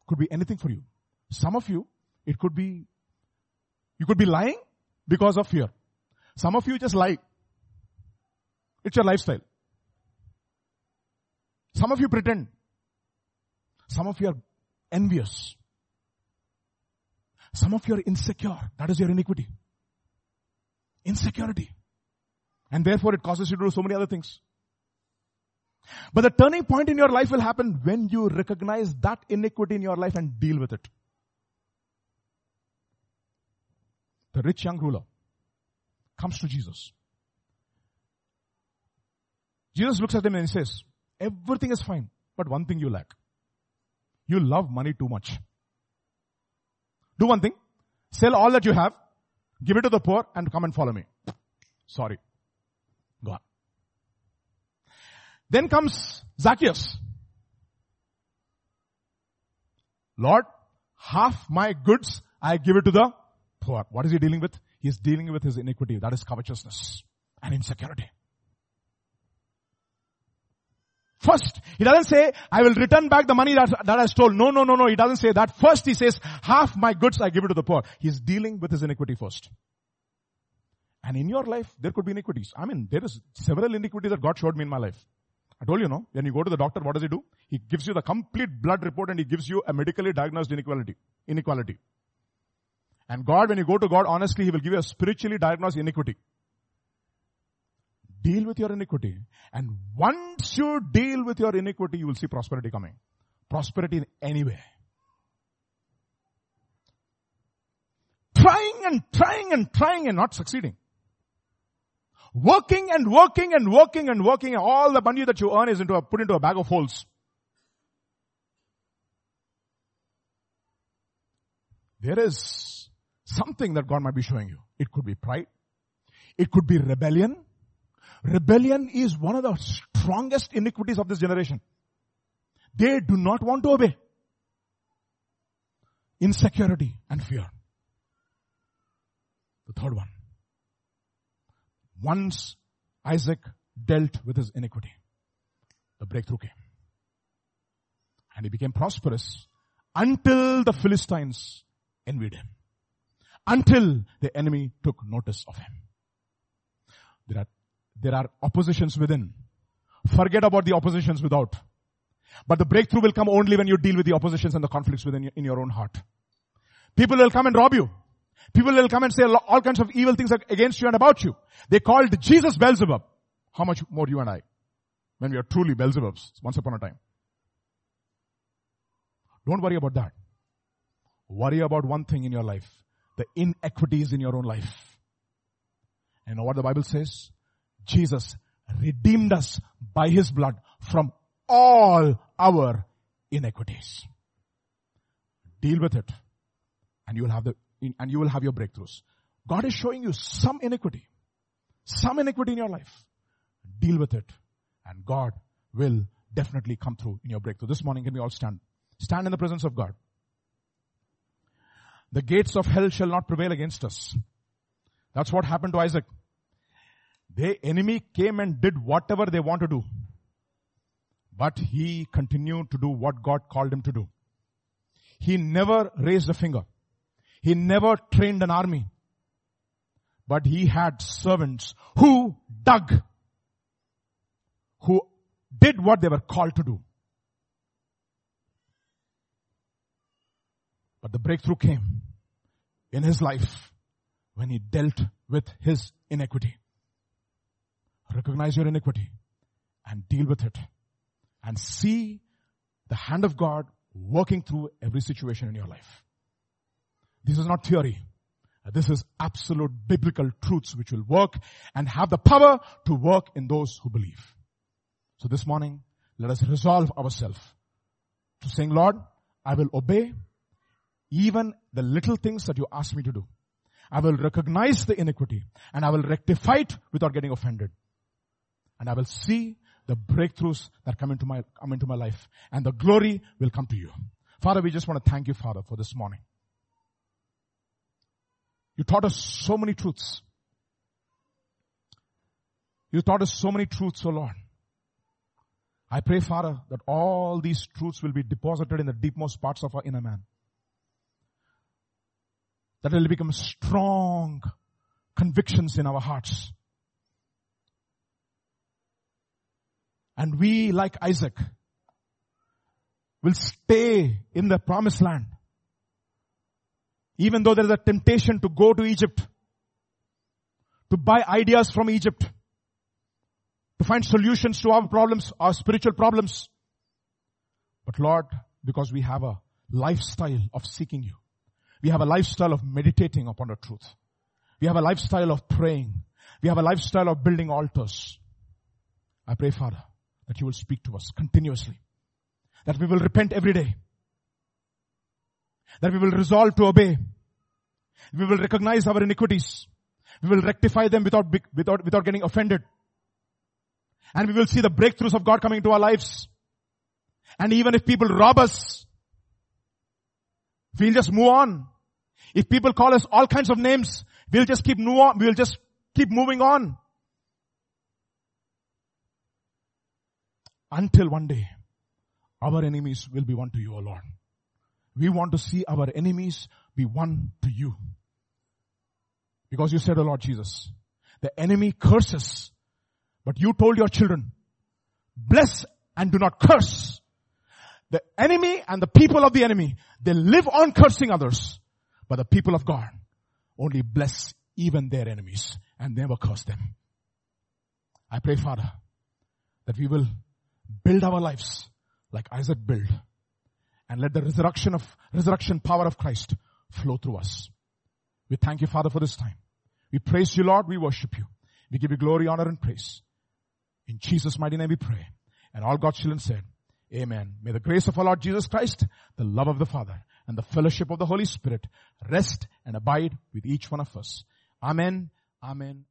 could be anything for you. Some of you, it could be, you could be lying because of fear. Some of you just lie. It's your lifestyle. Some of you pretend. Some of you are envious. Some of you are insecure. That is your iniquity. Insecurity. And therefore it causes you to do so many other things. But the turning point in your life will happen when you recognize that iniquity in your life and deal with it. the rich young ruler, comes to Jesus. Jesus looks at him and says, everything is fine, but one thing you lack. You love money too much. Do one thing, sell all that you have, give it to the poor and come and follow me. Sorry. Gone. Then comes Zacchaeus. Lord, half my goods I give it to the poor. What is he dealing with? He's dealing with his iniquity. That is covetousness and insecurity. First, he doesn't say, I will return back the money that, that I stole. No, no, no, no. He doesn't say that. First he says, half my goods I give it to the poor. He's dealing with his iniquity first. And in your life, there could be iniquities. I mean, there is several iniquities that God showed me in my life. I told you, no? When you go to the doctor, what does he do? He gives you the complete blood report and he gives you a medically diagnosed inequality. Inequality. And God, when you go to God, honestly, He will give you a spiritually diagnosed iniquity. Deal with your iniquity. And once you deal with your iniquity, you will see prosperity coming. Prosperity in any way. Trying and trying and trying and not succeeding. Working and working and working and working and all the money that you earn is into a, put into a bag of holes. There is something that God might be showing you. It could be pride. It could be rebellion. Rebellion is one of the strongest iniquities of this generation. They do not want to obey. Insecurity and fear. The third one. Once Isaac dealt with his iniquity, the breakthrough came. And he became prosperous until the Philistines envied him. Until the enemy took notice of him. There are, there are oppositions within. Forget about the oppositions without. But the breakthrough will come only when you deal with the oppositions and the conflicts within in your own heart. People will come and rob you. People will come and say all kinds of evil things against you and about you. They called Jesus Beelzebub. How much more you and I? When we are truly Beelzebubs once upon a time. Don't worry about that. Worry about one thing in your life. The inequities in your own life. And what the Bible says? Jesus redeemed us by His blood from all our iniquities. Deal with it. And you will have the and you will have your breakthroughs. God is showing you some iniquity, some iniquity in your life. Deal with it and God will definitely come through in your breakthrough. This morning can we all stand? Stand in the presence of God. The gates of hell shall not prevail against us. That's what happened to Isaac. The enemy came and did whatever they want to do. But he continued to do what God called him to do. He never raised a finger. He never trained an army. But he had servants who dug, who did what they were called to do. But the breakthrough came in his life when he dealt with his iniquity. Recognize your iniquity and deal with it and see the hand of God working through every situation in your life. This is not theory. This is absolute biblical truths which will work and have the power to work in those who believe. So this morning, let us resolve ourselves to saying, Lord, I will obey even the little things that you ask me to do. I will recognize the iniquity and I will rectify it without getting offended. And I will see the breakthroughs that come into my, come into my life and the glory will come to you. Father, we just want to thank you, Father, for this morning. You taught us so many truths. You taught us so many truths, O oh Lord. I pray, Father, that all these truths will be deposited in the deepmost parts of our inner man. That it will become strong convictions in our hearts. And we, like Isaac, will stay in the promised land. Even though there is a temptation to go to Egypt, to buy ideas from Egypt, to find solutions to our problems, our spiritual problems. But Lord, because we have a lifestyle of seeking you, we have a lifestyle of meditating upon the truth. We have a lifestyle of praying. We have a lifestyle of building altars. I pray, Father, that you will speak to us continuously. That we will repent every day. That we will resolve to obey. We will recognize our iniquities. We will rectify them without, without, without getting offended. And we will see the breakthroughs of God coming into our lives. And even if people rob us, we'll just move on. If people call us all kinds of names, we'll just keep move on. We'll just keep moving on. Until one day, our enemies will be won to you, O Lord. We want to see our enemies be won to you. Because you said, O Lord Jesus, the enemy curses, but you told your children bless and do not curse. The enemy and the people of the enemy, they live on cursing others. But the people of God only bless even their enemies and never curse them. I pray, Father, that we will build our lives like Isaac built and let the resurrection of, resurrection power of Christ flow through us. We thank you, Father, for this time. We praise you, Lord. We worship you. We give you glory, honor, and praise. In Jesus' mighty name we pray. And all God's children said, Amen. May the grace of our Lord Jesus Christ, the love of the Father, and the fellowship of the Holy Spirit rest and abide with each one of us. Amen. Amen.